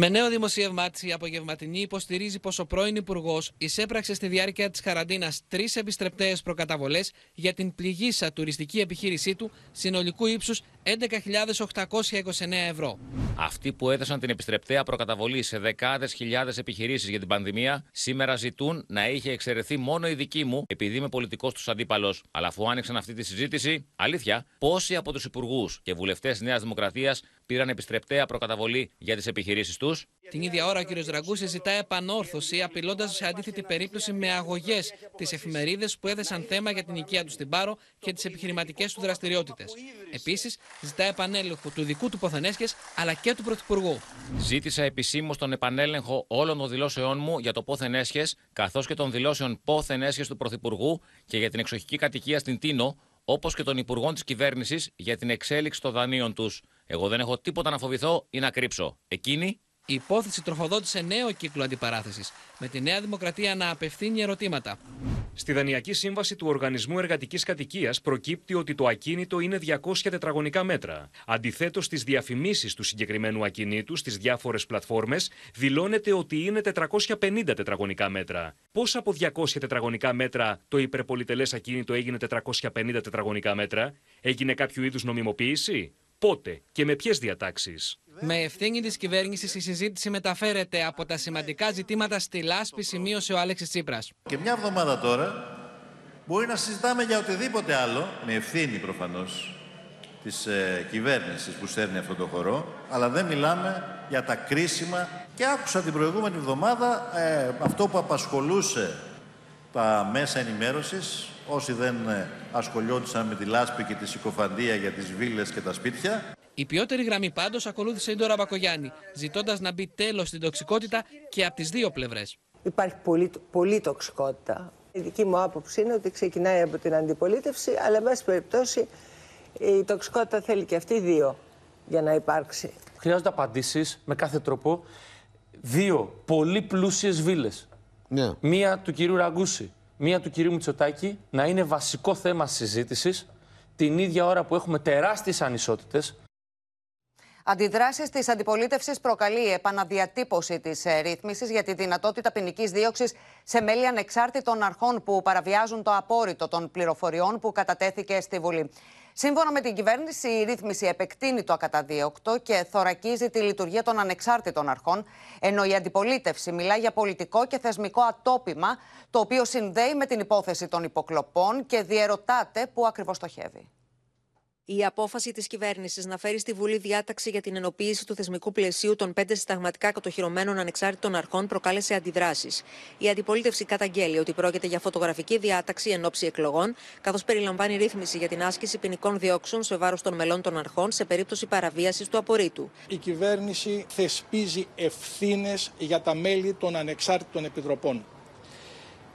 Speaker 9: Με νέο δημοσίευμά της, η απογευματινή υποστηρίζει πως ο πρώην Υπουργός εισέπραξε στη διάρκεια της καραντίνας τρεις επιστρεπταίε προκαταβολές για την πληγήσα τουριστική επιχείρησή του συνολικού ύψους 11.829 ευρώ.
Speaker 20: Αυτοί που έδωσαν την επιστρεπτέα προκαταβολή σε δεκάδες χιλιάδες επιχειρήσεις για την πανδημία, σήμερα ζητούν να είχε εξαιρεθεί μόνο η δική μου, επειδή είμαι πολιτικός τους αντίπαλος. Αλλά αφού άνοιξαν αυτή τη συζήτηση, αλήθεια, πόσοι από τους υπουργούς και βουλευτές Νέας Δημοκρατίας πήραν επιστρεπτέα προκαταβολή για τις επιχειρήσεις τους.
Speaker 9: Την ίδια ώρα, ο κ. Ραγκούση ζητά επανόρθωση, απειλώντας σε αντίθετη περίπτωση με αγωγές τις εφημερίδες που έθεσαν θέμα για την οικία τους στην Πάρο και τις επιχειρηματικές τους δραστηριότητες. Επίσης, ζητά επανέλεγχο του δικού του Ποθενέσχε αλλά και του Πρωθυπουργού.
Speaker 20: Ζήτησα επισήμως τον επανέλεγχο όλων των δηλώσεών μου για το Πόθενέσχε, καθώς και των δηλώσεων Πόθενέσχε του Πρωθυπουργού και για την εξοχική κατοικία στην Τίνο, όπως και των Υπουργών της Κυβέρνησης για την εξέλιξη των δανείων τους. Εγώ δεν έχω τίποτα να φοβηθώ ή να κρύψω. Εκείνοι
Speaker 9: η υπόθεση τροφοδότησε νέο κύκλο αντιπαράθεσης, με τη Νέα Δημοκρατία να απευθύνει ερωτήματα.
Speaker 25: Στη Δανειακή Σύμβαση του Οργανισμού Εργατικής Κατοικίας προκύπτει ότι το ακίνητο είναι 200 τετραγωνικά μέτρα. Αντιθέτως, στις διαφημίσεις του συγκεκριμένου ακινήτου στις διάφορες πλατφόρμες δηλώνεται ότι είναι 450 τετραγωνικά μέτρα. Πώς από 200 τετραγωνικά μέτρα το υπερπολιτελές ακίνητο έγινε 450 τετραγωνικά μέτρα, έγινε κάποιο είδους νομιμοποίηση; Πότε και με ποιες διατάξεις.
Speaker 9: Με ευθύνη της κυβέρνησης, η συζήτηση μεταφέρεται από τα σημαντικά ζητήματα στη λάσπη, σημείωσε ο Άλεξης Τσίπρας.
Speaker 5: Και μια εβδομάδα τώρα μπορεί να συζητάμε για οτιδήποτε άλλο, με ευθύνη προφανώς της ε, κυβέρνησης που στέλνει αυτό το χορό, αλλά δεν μιλάμε για τα κρίσιμα. Και άκουσα την προηγούμενη εβδομάδα ε, αυτό που απασχολούσε τα μέσα ενημέρωσης όσοι δεν ε, ασχολιόντουσαν με τη λάσπη και τη συκοφαντία για τις βίλες και τα σπίτια.
Speaker 9: Η ποιότερη γραμμή πάντως ακολούθησε η Ντόρα Μπακογιάννη, ζητώντας να μπει τέλος στην τοξικότητα και από τις δύο πλευρές.
Speaker 26: Υπάρχει πολύ, πολύ τοξικότητα. Η δική μου άποψη είναι ότι ξεκινάει από την αντιπολίτευση, αλλά εν πάση περιπτώσει η τοξικότητα θέλει και αυτή δύο για να υπάρξει.
Speaker 27: Χρειάζονται απαντήσεις με κάθε τρόπο. Δύο πολύ πλούσιες βίλες. Ναι. Μία του κυρίου Ραγκούση, μία του κυρίου Μητσοτάκη να είναι βασικό θέμα συζήτησης την ίδια ώρα που έχουμε τεράστιες ανισότητες
Speaker 2: Αντιδράσεις της αντιπολίτευσης προκαλεί η επαναδιατύπωση της ε, ρύθμισης για τη δυνατότητα ποινικής δίωξης σε μέλη ανεξάρτητων αρχών που παραβιάζουν το απόρριτο των πληροφοριών που κατατέθηκε στη Βουλή. Σύμφωνα με την κυβέρνηση, η ρύθμιση επεκτείνει το ακαταδίωκτο και θωρακίζει τη λειτουργία των ανεξάρτητων αρχών, ενώ η αντιπολίτευση μιλά για πολιτικό και θεσμικό ατόπιμα, το οποίο συνδέει με την υπόθεση των υποκλοπών και διαιρωτάται πού ακριβώς στοχεύει.
Speaker 24: Η απόφαση της κυβέρνησης να φέρει στη Βουλή διάταξη για την ενοποίηση του θεσμικού πλαισίου των πέντε συνταγματικά κατοχυρωμένων ανεξάρτητων αρχών προκάλεσε αντιδράσεις. Η αντιπολίτευση καταγγέλει ότι πρόκειται για φωτογραφική διάταξη εν ώψη εκλογών, καθώς περιλαμβάνει ρύθμιση για την άσκηση ποινικών διώξεων σε βάρος των μελών των αρχών σε περίπτωση παραβίασης του απορρίτου.
Speaker 25: Η κυβέρνηση θεσπίζει ευθύνες για τα μέλη των ανεξάρτητων επιτροπών.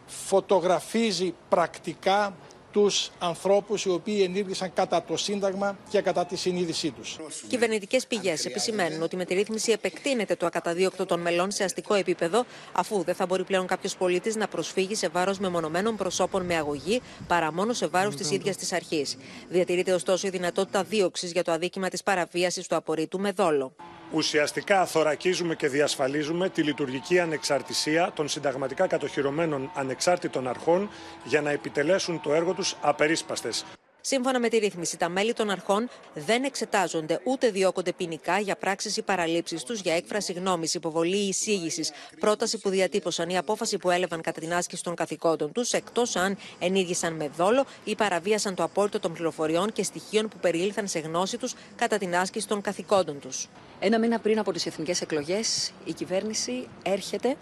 Speaker 25: Φωτογραφίζει πρακτικά τους ανθρώπους οι οποίοι ενήργησαν κατά το Σύνταγμα και κατά τη συνείδησή τους.
Speaker 24: Κυβερνητικές πηγές επισημαίνουν ότι με τη ρύθμιση επεκτείνεται το ακαταδίωκτο των μελών σε αστικό επίπεδο, αφού δεν θα μπορεί πλέον κάποιος πολίτης να προσφύγει σε βάρος μεμονωμένων προσώπων με αγωγή παρά μόνο σε βάρος της ίδιας της αρχής. Διατηρείται ωστόσο η δυνατότητα δίωξης για το αδίκημα της παραβίασης του απορρίτου με δόλο.
Speaker 28: Ουσιαστικά θωρακίζουμε και διασφαλίζουμε τη λειτουργική ανεξαρτησία των συνταγματικά κατοχυρωμένων ανεξάρτητων αρχών για να επιτελέσουν το έργο τους απερίσπαστες.
Speaker 24: Σύμφωνα με τη ρύθμιση, τα μέλη των αρχών δεν εξετάζονται ούτε διώκονται ποινικά για πράξεις ή παραλήψεις τους για έκφραση γνώμης, υποβολή ή εισήγησης, πρόταση που διατύπωσαν ή απόφαση που έλαβαν κατά την άσκηση των καθηκόντων τους, εκτός αν ενήργησαν με δόλο ή παραβίασαν το απόρριτο των πληροφοριών και στοιχείων που περιήλθαν σε γνώση τους κατά την άσκηση των καθηκόντων τους.
Speaker 29: Ένα μήνα πριν από τις εθνικές εκλογές, η κυβέρνηση έρχεται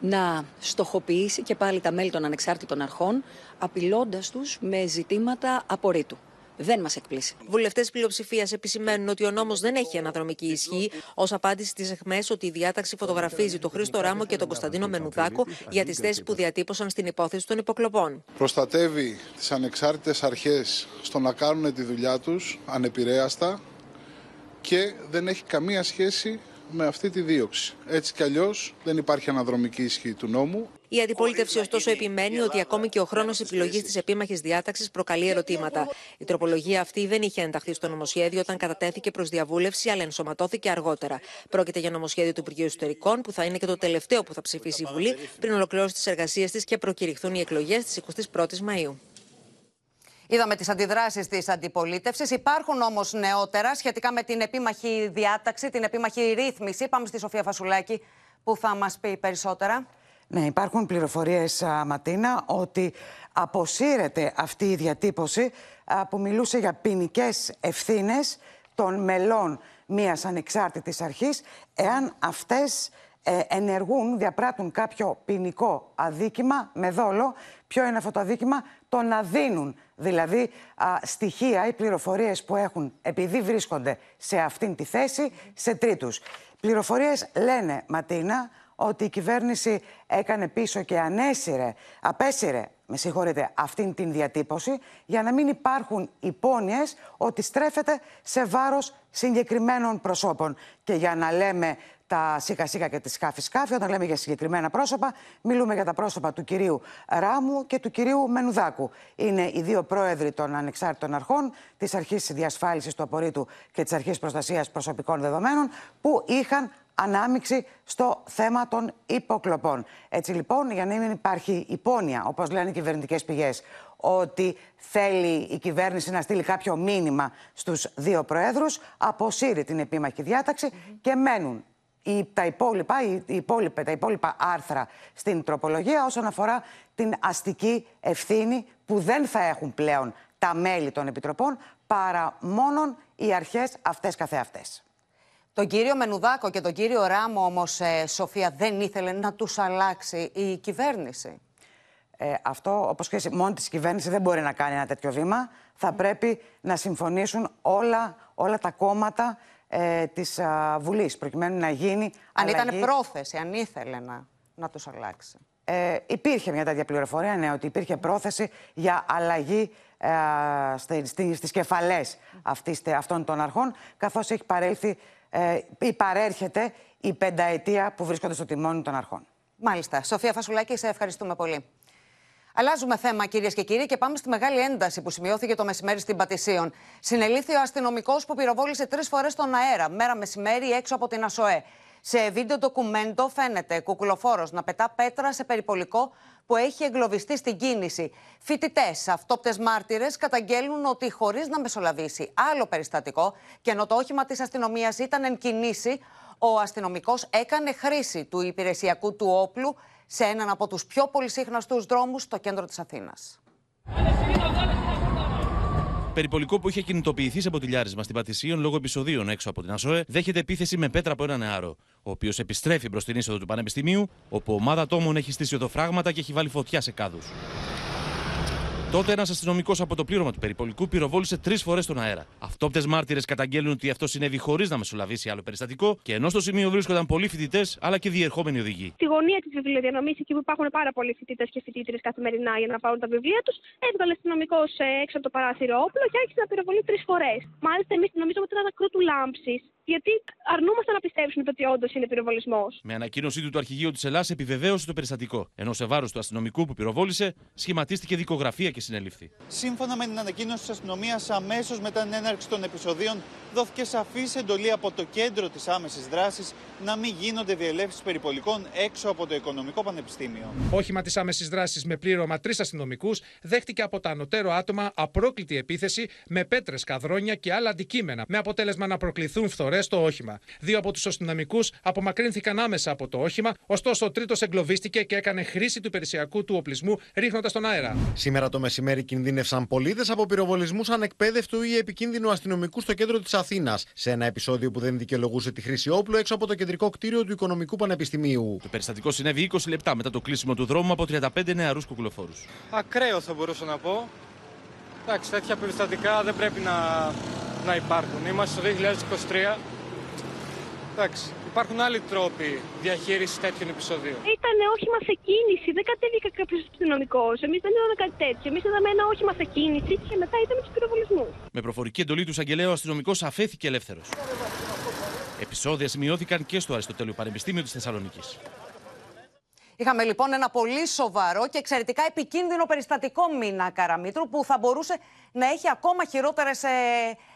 Speaker 29: να στοχοποιήσει και πάλι τα μέλη των ανεξάρτητων αρχών, απειλώντας τους με ζητήματα απορρίτου. Δεν μας εκπλήσει.
Speaker 24: Βουλευτές πλειοψηφίας επισημαίνουν ότι ο νόμος δεν έχει αναδρομική ισχύ, ως απάντηση στι εχμέ ότι η διάταξη φωτογραφίζει τον Χρήστο Ράμο και τον Κωνσταντίνο Μενουδάκο για τις θέσεις που διατύπωσαν στην υπόθεση των υποκλοπών.
Speaker 30: Προστατεύει τις ανεξάρτητες αρχές στο να κάνουν τη δουλειά τους ανεπηρέαστα και δεν έχει καμία σχέση με αυτή τη δίωξη. Έτσι κι αλλιώς δεν υπάρχει αναδρομική ισχύ του νόμου.
Speaker 24: Η αντιπολίτευση, ωστόσο, επιμένει ότι ακόμη και ο χρόνος επιλογής της επίμαχης διάταξης προκαλεί ερωτήματα. Η τροπολογία αυτή δεν είχε ενταχθεί στο νομοσχέδιο όταν κατατέθηκε προς διαβούλευση, αλλά ενσωματώθηκε αργότερα. Πρόκειται για νομοσχέδιο του Υπουργείου Εσωτερικών, που θα είναι και το τελευταίο που θα ψηφίσει η Βουλή πριν ολοκληρώσει τις εργασίες της και προκηρυχθούν οι εκλογές της 21η Μαου.
Speaker 2: Είδαμε τις αντιδράσεις της αντιπολίτευσης. Υπάρχουν όμως νεότερα σχετικά με την επίμαχη διάταξη, την επίμαχη ρύθμιση. Πάμε στη Σοφία Φασουλάκη που θα μας πει περισσότερα.
Speaker 3: Ναι, υπάρχουν πληροφορίες, Ματίνα, ότι αποσύρεται αυτή η διατύπωση που μιλούσε για ποινικές ευθύνες των μελών μιας ανεξάρτητης αρχής εάν αυτές ε, ενεργούν, διαπράττουν κάποιο ποινικό αδίκημα με δόλο. Ποιο είναι αυτό το αδίκημα; Το να δίνουν δηλαδή στοιχεία ή πληροφορίες που έχουν επειδή βρίσκονται σε αυτήν τη θέση σε τρίτους. Πληροφορίες λένε, Ματίνα, ότι η κυβέρνηση έκανε πίσω και ανέσυρε, απέσυρε, με συγχωρείτε, αυτήν την διατύπωση για να μην υπάρχουν υπόνοιες ότι στρέφεται σε βάρος συγκεκριμένων προσώπων. Και για να λέμε τα σίκα σίκα και τη σκάφη σκάφη. Όταν λέμε για συγκεκριμένα πρόσωπα, μιλούμε για τα πρόσωπα του κυρίου Ράμου και του κυρίου Μενουδάκου. Είναι οι δύο πρόεδροι των ανεξάρτητων αρχών, της Αρχής Διασφάλισης του Απορρίτου και της Αρχής Προστασίας Προσωπικών Δεδομένων, που είχαν ανάμειξη στο θέμα των υποκλοπών. Έτσι λοιπόν, για να μην υπάρχει υπόνοια, όπως λένε οι κυβερνητικές πηγές, ότι θέλει η κυβέρνηση να στείλει κάποιο μήνυμα στους δύο προέδρους, αποσύρει την επίμαχη διάταξη και μένουν η, τα, υπόλοιπα, η, η υπόλοιπα, τα υπόλοιπα άρθρα στην τροπολογία όσον αφορά την αστική ευθύνη που δεν θα έχουν πλέον τα μέλη των επιτροπών παρά μόνον οι αρχές αυτές καθεαυτές.
Speaker 2: Τον κύριο Μενουδάκο και τον κύριο Ράμο όμως, ε, Σοφία, δεν ήθελε να τους αλλάξει η κυβέρνηση.
Speaker 3: Ε, αυτό, όπως και μόνη της κυβέρνηση δεν μπορεί να κάνει ένα τέτοιο βήμα. Θα πρέπει να συμφωνήσουν όλα, όλα τα κόμματα ε, της Βουλής, προκειμένου να γίνει
Speaker 2: Αν ήταν πρόθεση, αν ήθελε να, να τους αλλάξει.
Speaker 3: Ε, υπήρχε μια τέτοια πληροφορία, ναι, ότι υπήρχε πρόθεση για αλλαγή ε, στις κεφαλές αυτών των αρχών, καθώς έχει παρέλθει ε, ή παρέρχεται η πενταετία που βρίσκονται στο τιμόνι των αρχών.
Speaker 2: Μάλιστα. Σοφία Φασουλάκη, σε ευχαριστούμε πολύ. Αλλάζουμε θέμα, κυρίες και κύριοι, και πάμε στη μεγάλη ένταση που σημειώθηκε το μεσημέρι στην Πατησίων. Συνελήφθη ο αστυνομικός που πυροβόλησε τρεις φορές τον αέρα, μέρα μεσημέρι έξω από την ΑΣΟΕ. Σε βίντεο ντοκουμέντο φαίνεται κουκουλοφόρος να πετά πέτρα σε περιπολικό που έχει εγκλωβιστεί στην κίνηση. Φοιτητές, αυτόπτες μάρτυρες, καταγγέλνουν ότι χωρίς να μεσολαβήσει άλλο περιστατικό και ενώ το όχημα της αστυνομίας ήταν εν κινήσει, ο αστυνομικός έκανε χρήση του υπηρεσιακού του όπλου σε έναν από τους πιο πολυσύχναστους δρόμους στο κέντρο της Αθήνας.
Speaker 31: Περιπολικό που είχε κινητοποιηθεί σε ποτηλιάρισμα στην Πατησίων λόγω επεισοδίων έξω από την ΑΣΟΕ, δέχεται επίθεση με πέτρα από ένα νεάρο, ο οποίος επιστρέφει προ την είσοδο του Πανεπιστημίου, όπου ομάδα τόμων έχει στήσει οδοφράγματα και έχει βάλει φωτιά σε κάδους. Τότε ένας αστυνομικός από το πλήρωμα του περιπολικού πυροβόλησε τρεις φορές τον αέρα. Αυτόπτες μάρτυρες καταγγέλνουν ότι αυτό συνέβη χωρίς να μεσολαβήσει άλλο περιστατικό και ενώ στο σημείο βρίσκονταν πολλοί φοιτητές αλλά και διερχόμενοι οδηγοί.
Speaker 32: Στη γωνία της βιβλιοδιανομής, εκεί που υπάρχουν πάρα πολλοί φοιτητές και φοιτήτρε καθημερινά για να πάρουν τα βιβλία τους, έβγαλε αστυνομικός ε, έξω από το παράθυρο όπλο και άρχισε να πυροβολεί τρεις φορές. Μάλιστα, εμείς νομίζουμε ότι ήταν ακρού του λάμψης γιατί αρνούμαστε να πιστέψουμε ότι όντως είναι πυροβολισμός.
Speaker 31: Με ανακοίνωσή του, το αρχηγείο της Ελλάδα επιβεβαίωσε το περιστατικό. Ενώ σε βάρος του αστυνομικού που πυροβόλησε, σχηματίστηκε δικογραφία και συνέληφθη.
Speaker 33: Σύμφωνα με την ανακοίνωση της αστυνομίας, αμέσως μετά την έναρξη των επεισοδίων, δόθηκε σαφής εντολή από το κέντρο της άμεσης δράσης να μην γίνονται διελεύσεις περιπολικών έξω από το Οικονομικό Πανεπιστήμιο.
Speaker 34: Όχημα της άμεσης δράσης με πλήρωμα τρεις αστυνομικούς δέχτηκε από τα ανωτέρω άτομα απρόκλητη επίθεση με πέτρες, καδρόνια και άλλα αντικείμενα, με αποτέλεσμα να προκληθούν φθορέ φορές το όχημα. Δύο από τους αστυνομικούς απομακρύνθηκαν άμεσα από το όχημα, ωστόσο ο τρίτος εγκλωβίστηκε και έκανε χρήση του υπηρεσιακού του οπλισμού, ρίχνοντας τον αέρα.
Speaker 35: Σήμερα το μεσημέρι κινδύνευσαν πολίτες από πυροβολισμούς ανεκπαίδευτου ή επικίνδυνου αστυνομικού στο κέντρο της Αθήνας, σε ένα επεισόδιο που δεν δικαιολογούσε τη χρήση όπλου έξω από το κεντρικό κτίριο του Οικονομικού Πανεπιστημίου.
Speaker 31: Το περιστατικό συνέβη 20 λεπτά μετά το κλείσιμο του δρόμου από 35 νεαρούς κουκουλοφόρους.
Speaker 36: Ακραίο θα μπορούσα να πω. Εντάξει, τέτοια περιστατικά δεν πρέπει να, να υπάρχουν. Είμαστε στο 2023. Εντάξει, υπάρχουν άλλοι τρόποι διαχείρισης τέτοιων επεισοδίων.
Speaker 32: Ήταν όχημα σε κίνηση, δεν κατέβηκε κάποιος αστυνομικό. Εμείς δεν είδαμε κάτι τέτοιο. Εμείς είδαμε ένα όχημα σε κίνηση και μετά είδαμε τους πυροβολισμούς.
Speaker 31: Με προφορική εντολή του Αγγελέου, ο αστυνομικός αφέθηκε ελεύθερος. Επισόδια σημειώθηκαν και στο Αριστοτέλειο Πανεπιστήμιο της Θεσσαλονίκης.
Speaker 2: Είχαμε λοιπόν ένα πολύ σοβαρό και εξαιρετικά επικίνδυνο περιστατικό μήνα Καραμίτρου που θα μπορούσε να έχει ακόμα χειρότερες ε,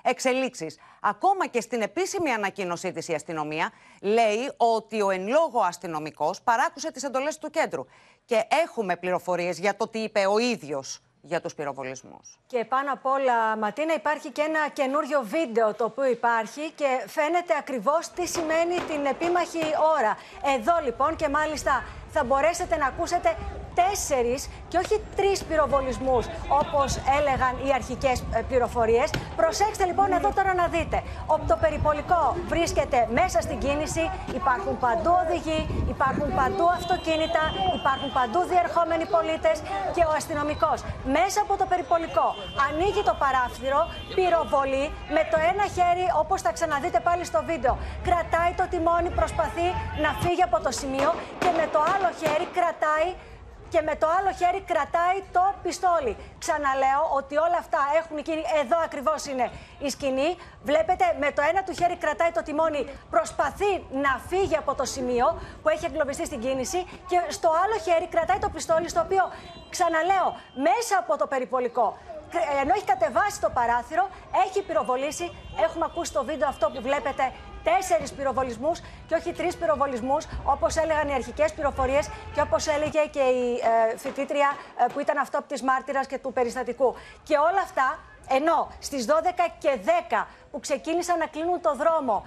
Speaker 2: εξελίξεις. Ακόμα και στην επίσημη ανακοίνωσή της η αστυνομία λέει ότι ο εν λόγω αστυνομικός παράκουσε τις εντολές του κέντρου. Και έχουμε πληροφορίες για το τι είπε ο ίδιος για τους πυροβολισμούς.
Speaker 37: Και πάνω απ' όλα, Ματίνα, υπάρχει και ένα καινούριο βίντεο το οποίο υπάρχει και φαίνεται ακριβώς τι σημαίνει την επίμαχη ώρα. Εδώ λοιπόν και μάλιστα θα μπορέσετε να ακούσετε τέσσερις και όχι τρεις πυροβολισμούς όπως έλεγαν οι αρχικές ε, πληροφορίες. Προσέξτε λοιπόν εδώ τώρα να δείτε. Το περιπολικό βρίσκεται μέσα στην κίνηση, υπάρχουν παντού οδηγοί, υπάρχουν παντού αυτοκίνητα, υπάρχουν παντού διερχόμενοι πολίτες και ο αστυνομικός μέσα από το περιπολικό ανοίγει το παράθυρο, πυροβολεί με το ένα χέρι όπως θα ξαναδείτε πάλι στο βίντεο. Κρατάει το τιμόνι, προσπαθεί να φύγει από το σημείο και με το άλλο χέρι κρατάει και με το άλλο χέρι κρατάει το πιστόλι. Ξαναλέω ότι όλα αυτά έχουν γίνει. Εδώ ακριβώς είναι η σκηνή. Βλέπετε, με το ένα του χέρι κρατάει το τιμόνι, προσπαθεί να φύγει από το σημείο που έχει εγκλωβιστεί στην κίνηση και στο άλλο χέρι κρατάει το πιστόλι, στο οποίο, ξαναλέω, μέσα από το περιπολικό ενώ έχει κατεβάσει το παράθυρο, έχει πυροβολήσει. Έχουμε ακούσει το βίντεο αυτό που βλέπετε τέσσερις πυροβολισμούς και όχι τρεις πυροβολισμούς, όπως έλεγαν οι αρχικές πληροφορίες και όπως έλεγε και η ε, φοιτήτρια ε, που ήταν αυτόπτης μάρτυρας και του περιστατικού. Και όλα αυτά ενώ στις 12 και 10 που ξεκίνησαν να κλείνουν το δρόμο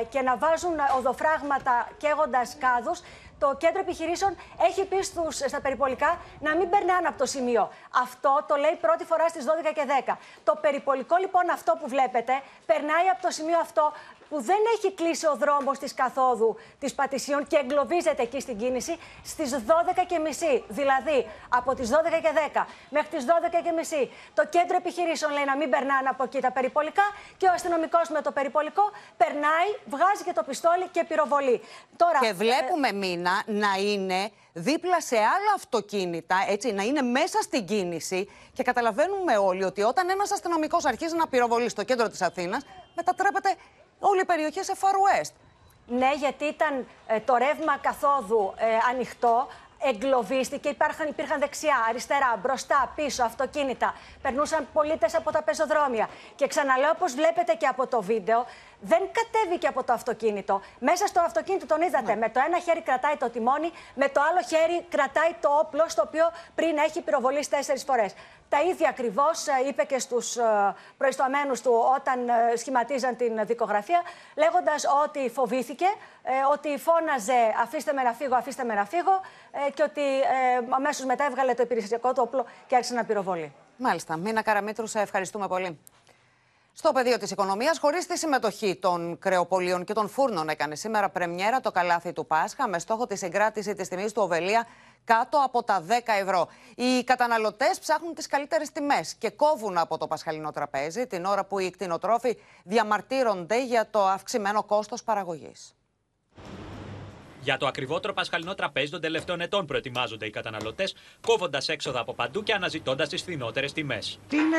Speaker 37: ε, και να βάζουν οδοφράγματα καίγοντας κάδους, το κέντρο επιχειρήσεων έχει πει στους, στα περιπολικά να μην περνάνε από το σημείο. Αυτό το λέει πρώτη φορά στις 12 και 10. Το περιπολικό λοιπόν αυτό που βλέπετε περνάει από το σημείο αυτό που δεν έχει κλείσει ο δρόμος της καθόδου της Πατησίων και εγκλωβίζεται εκεί στην κίνηση στις 12.30. Δηλαδή από τις 12 και 10 μέχρι τις 12.30. Το κέντρο επιχειρήσεων λέει να μην περνάνε από εκεί τα περιπολικά και ο αστυνομικός με το περιπολικό περνάει, βγάζει και το πιστόλι και πυροβολεί.
Speaker 2: Τώρα, και βλέπουμε ε... μήνα να είναι δίπλα σε άλλα αυτοκίνητα, έτσι, να είναι μέσα στην κίνηση και καταλαβαίνουμε όλοι ότι όταν ένας αστυνομικός αρχίζει να πυροβολεί στο κέντρο της Αθήνας, μετατρέπεται όλη η περιοχή σε Far West.
Speaker 37: Ναι, γιατί ήταν ε, το ρεύμα καθόδου ε, ανοιχτό. εγκλωβίστηκε. Υπήρχαν, υπήρχαν δεξιά, αριστερά, μπροστά, πίσω, αυτοκίνητα. Περνούσαν πολίτες από τα πεζοδρόμια. Και ξαναλέω, όπως βλέπετε και από το βίντεο, δεν κατέβηκε από το αυτοκίνητο. Μέσα στο αυτοκίνητο τον είδατε. Με το ένα χέρι κρατάει το τιμόνι, με το άλλο χέρι κρατάει το όπλο, στο οποίο πριν έχει πυροβολήσει τέσσερις φορές. Τα ίδια ακριβώς ε, είπε και στους ε, προϊστομένου του όταν ε, σχηματίζαν την δικογραφία, λέγοντας ότι φοβήθηκε, ότι φώναζε Αφήστε με να φύγω, αφήστε με να φύγω, και ότι αμέσως μετά έβγαλε το υπηρεσιακό του όπλο και άρχισε να πυροβολεί.
Speaker 2: Μάλιστα. Μίνα Καραμίτρου, σε ευχαριστούμε πολύ. Στο πεδίο της οικονομίας, χωρίς τη συμμετοχή των κρεοπολίων και των φούρνων, έκανε σήμερα πρεμιέρα το καλάθι του Πάσχα με στόχο τη συγκράτηση της τιμής του Οβελία κάτω από τα 10 ευρώ. Οι καταναλωτές ψάχνουν τις καλύτερες τιμές και κόβουν από το πασχαλινό τραπέζι την ώρα που οι κτηνοτρόφοι διαμαρτύρονται για το αυξημένο κόστος παραγωγής.
Speaker 38: Για το ακριβότερο πασχαλινό τραπέζι των τελευταίων ετών προετοιμάζονται οι καταναλωτές, κόβοντας έξοδα από παντού και αναζητώντας τις φθηνότερες τιμές.
Speaker 39: Είναι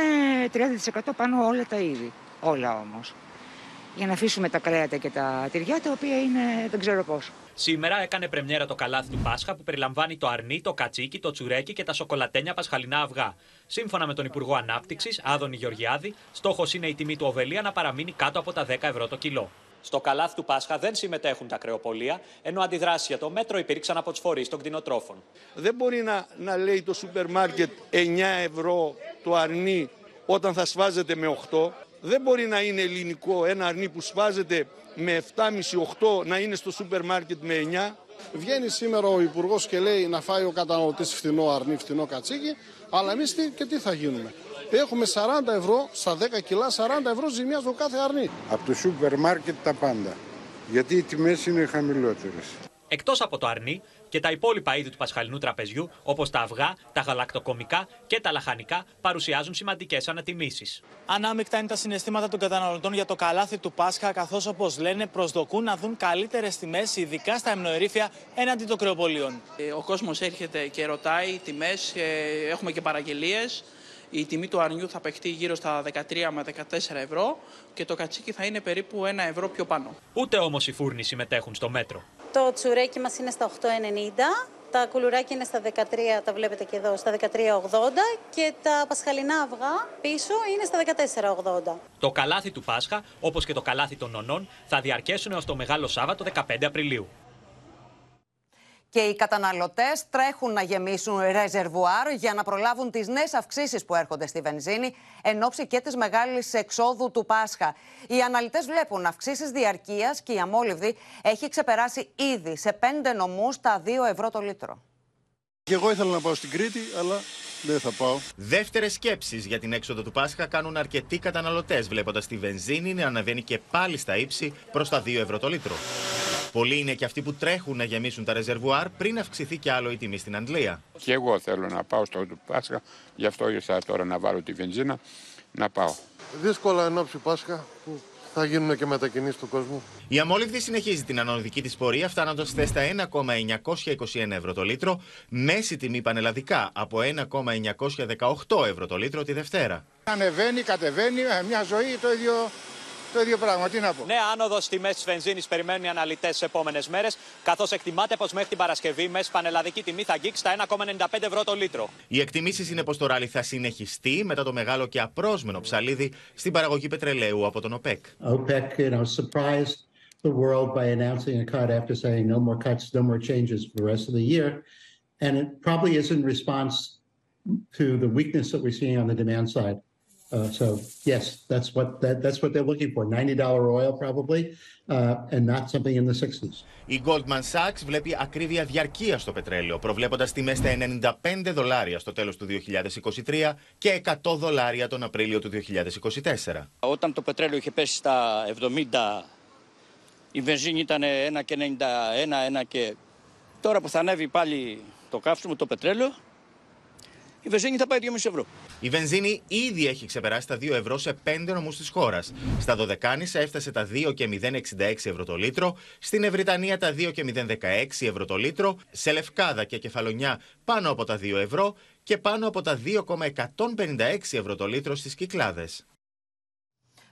Speaker 39: 30% πάνω όλα τα είδη. Όλα όμως. Για να αφήσουμε τα κρέατα και τα τυριά, τα οποία είναι δεν ξέρω πώ.
Speaker 38: Σήμερα έκανε πρεμιέρα το καλάθι του Πάσχα που περιλαμβάνει το αρνί, το κατσίκι, το τσουρέκι και τα σοκολατένια πασχαλινά αυγά. Σύμφωνα με τον Υπουργό Ανάπτυξης, Άδωνη Γεωργιάδη, στόχος είναι η τιμή του Οβελία να παραμείνει κάτω από τα 10 ευρώ το κιλό. Στο καλάθι του Πάσχα δεν συμμετέχουν τα κρεοπολία, ενώ αντιδράσει για το μέτρο υπήρξαν από τους φορείς των κτηνοτρόφων.
Speaker 40: Δεν μπορεί να, να λέει το σούπερ μάρκετ 9 ευρώ το αρνί όταν θα σφάζεται με 8. Δεν μπορεί να είναι ελληνικό ένα αρνί που σφάζεται με 7,5-8 να είναι στο σούπερ μάρκετ με 9.
Speaker 30: Βγαίνει σήμερα ο Υπουργός και λέει να φάει ο καταναλωτής φθηνό αρνί, φθηνό κατσίκι, αλλά εμείς τι και τι θα γίνουμε. Έχουμε 40 ευρώ στα 10 κιλά, 40 ευρώ ζημιά στο κάθε αρνί.
Speaker 41: Από το σούπερ μάρκετ τα πάντα. Γιατί οι τιμές είναι χαμηλότερες.
Speaker 38: Εκτός από το αρνί και τα υπόλοιπα είδη του πασχαλινού τραπεζιού, όπως τα αυγά, τα γαλακτοκομικά και τα λαχανικά, παρουσιάζουν σημαντικές ανατιμήσεις.
Speaker 42: Ανάμεικτα είναι τα συναισθήματα των καταναλωτών για το καλάθι του Πάσχα, καθώς όπως λένε προσδοκούν να δουν καλύτερες τιμές, ειδικά στα εμνοερήφια έναντι των κρεοπολίων.
Speaker 43: Ε, ο κόσμος έρχεται και ρωτάει τιμές, ε, έχουμε και παραγγελίες η τιμή του αρνιού θα παιχτεί γύρω στα 13 με 14 ευρώ και το κατσίκι θα είναι περίπου 1 ευρώ πιο πάνω.
Speaker 38: Ούτε όμως οι φούρνοι συμμετέχουν στο μέτρο.
Speaker 44: Το τσουρέκι μας είναι στα 8,90. Τα κουλουράκια είναι στα 13, τα βλέπετε και εδώ, στα 13,80 και τα πασχαλινά αυγά πίσω είναι στα 14,80.
Speaker 38: Το καλάθι του Πάσχα, όπως και το καλάθι των νονών, θα διαρκέσουν έως το Μεγάλο Σάββατο 15 Απριλίου
Speaker 2: και οι καταναλωτές τρέχουν να γεμίσουν ρεζερβουάρ για να προλάβουν τις νέες αυξήσεις που έρχονται στη βενζίνη εν ώψη και της μεγάλης εξόδου του Πάσχα. Οι αναλυτές βλέπουν αυξήσεις διαρκείας και η αμόλυβδη έχει ξεπεράσει ήδη σε πέντε νομούς τα 2 ευρώ το λίτρο.
Speaker 30: Και εγώ ήθελα να πάω στην Κρήτη, αλλά δεν θα πάω.
Speaker 45: Δεύτερες σκέψεις για την έξοδο του Πάσχα κάνουν αρκετοί καταναλωτές, βλέποντας τη βενζίνη να αναβαίνει και πάλι στα ύψη προς τα 2 ευρώ το λίτρο. Πολλοί είναι και αυτοί που τρέχουν να γεμίσουν τα ρεζερβουάρ πριν αυξηθεί κι άλλο η τιμή στην Αντλία.
Speaker 41: Και εγώ θέλω να πάω στο Πάσχα, γι' αυτό ήρθα τώρα να βάλω τη βενζίνα να πάω.
Speaker 30: Δύσκολα εν ώψη Πάσχα που θα γίνουν και μετακινήσεις του κόσμου.
Speaker 45: Η αμόλυβδη συνεχίζει την ανωδική της πορεία, φτάνοντας χθες στα 1,921 ευρώ το λίτρο, μέση τιμή πανελλαδικά από 1,918 ευρώ το λίτρο τη Δευτέρα.
Speaker 41: Ανεβαίνει, κατεβαίνει, ε, μια ζωή το ίδιο το ίδιο πράγμα. Τι να πω.
Speaker 38: Νέα άνοδος στη μέση τη βενζίνης περιμένουν οι αναλυτές τι επόμενες μέρες, καθώς εκτιμάται πως μέχρι την Παρασκευή μέση πανελλαδική τιμή θα αγγίξει τα 1,95 ευρώ το λίτρο.
Speaker 45: Οι εκτιμήσεις είναι πως το ράλι θα συνεχιστεί μετά το μεγάλο και απρόσμενο ψαλίδι στην παραγωγή πετρελαίου από τον ΟΠΕΚ.
Speaker 46: OPEC, you know, surprised the world by announcing a cut after saying no more cuts, no more changes for the rest of the year. And it probably is in response to the weakness that we're seeing on the demand side. Uh, so yes, that's what that, that's what they're looking for. $90 oil probably, uh, and not something in the 60s.
Speaker 45: Η Goldman Sachs βλέπει ακρίβεια διαρκείας στο πετρέλαιο, προβλέποντας τιμές στα 95 δολάρια στο τέλος του 2023 και 100 δολάρια τον Απρίλιο του 2024.
Speaker 47: Όταν το πετρέλαιο είχε πέσει στα 70, η βενζίνη ήταν 1 και 91, 1 και... Τώρα που θα ανέβει πάλι το καύσιμο, το πετρέλαιο, η βενζίνη θα πάει 2,5 ευρώ.
Speaker 45: Η βενζίνη ήδη έχει ξεπεράσει τα 2 ευρώ σε 5 νομούς της χώρας. Στα Δωδεκάνησα έφτασε τα 2 και 066 ευρώ το λίτρο, στην Ευρυτανία τα 2 και 016 ευρώ το λίτρο, σε Λευκάδα και Κεφαλονιά πάνω από τα 2 ευρώ και πάνω από τα 2,156 ευρώ το λίτρο στις Κυκλάδες.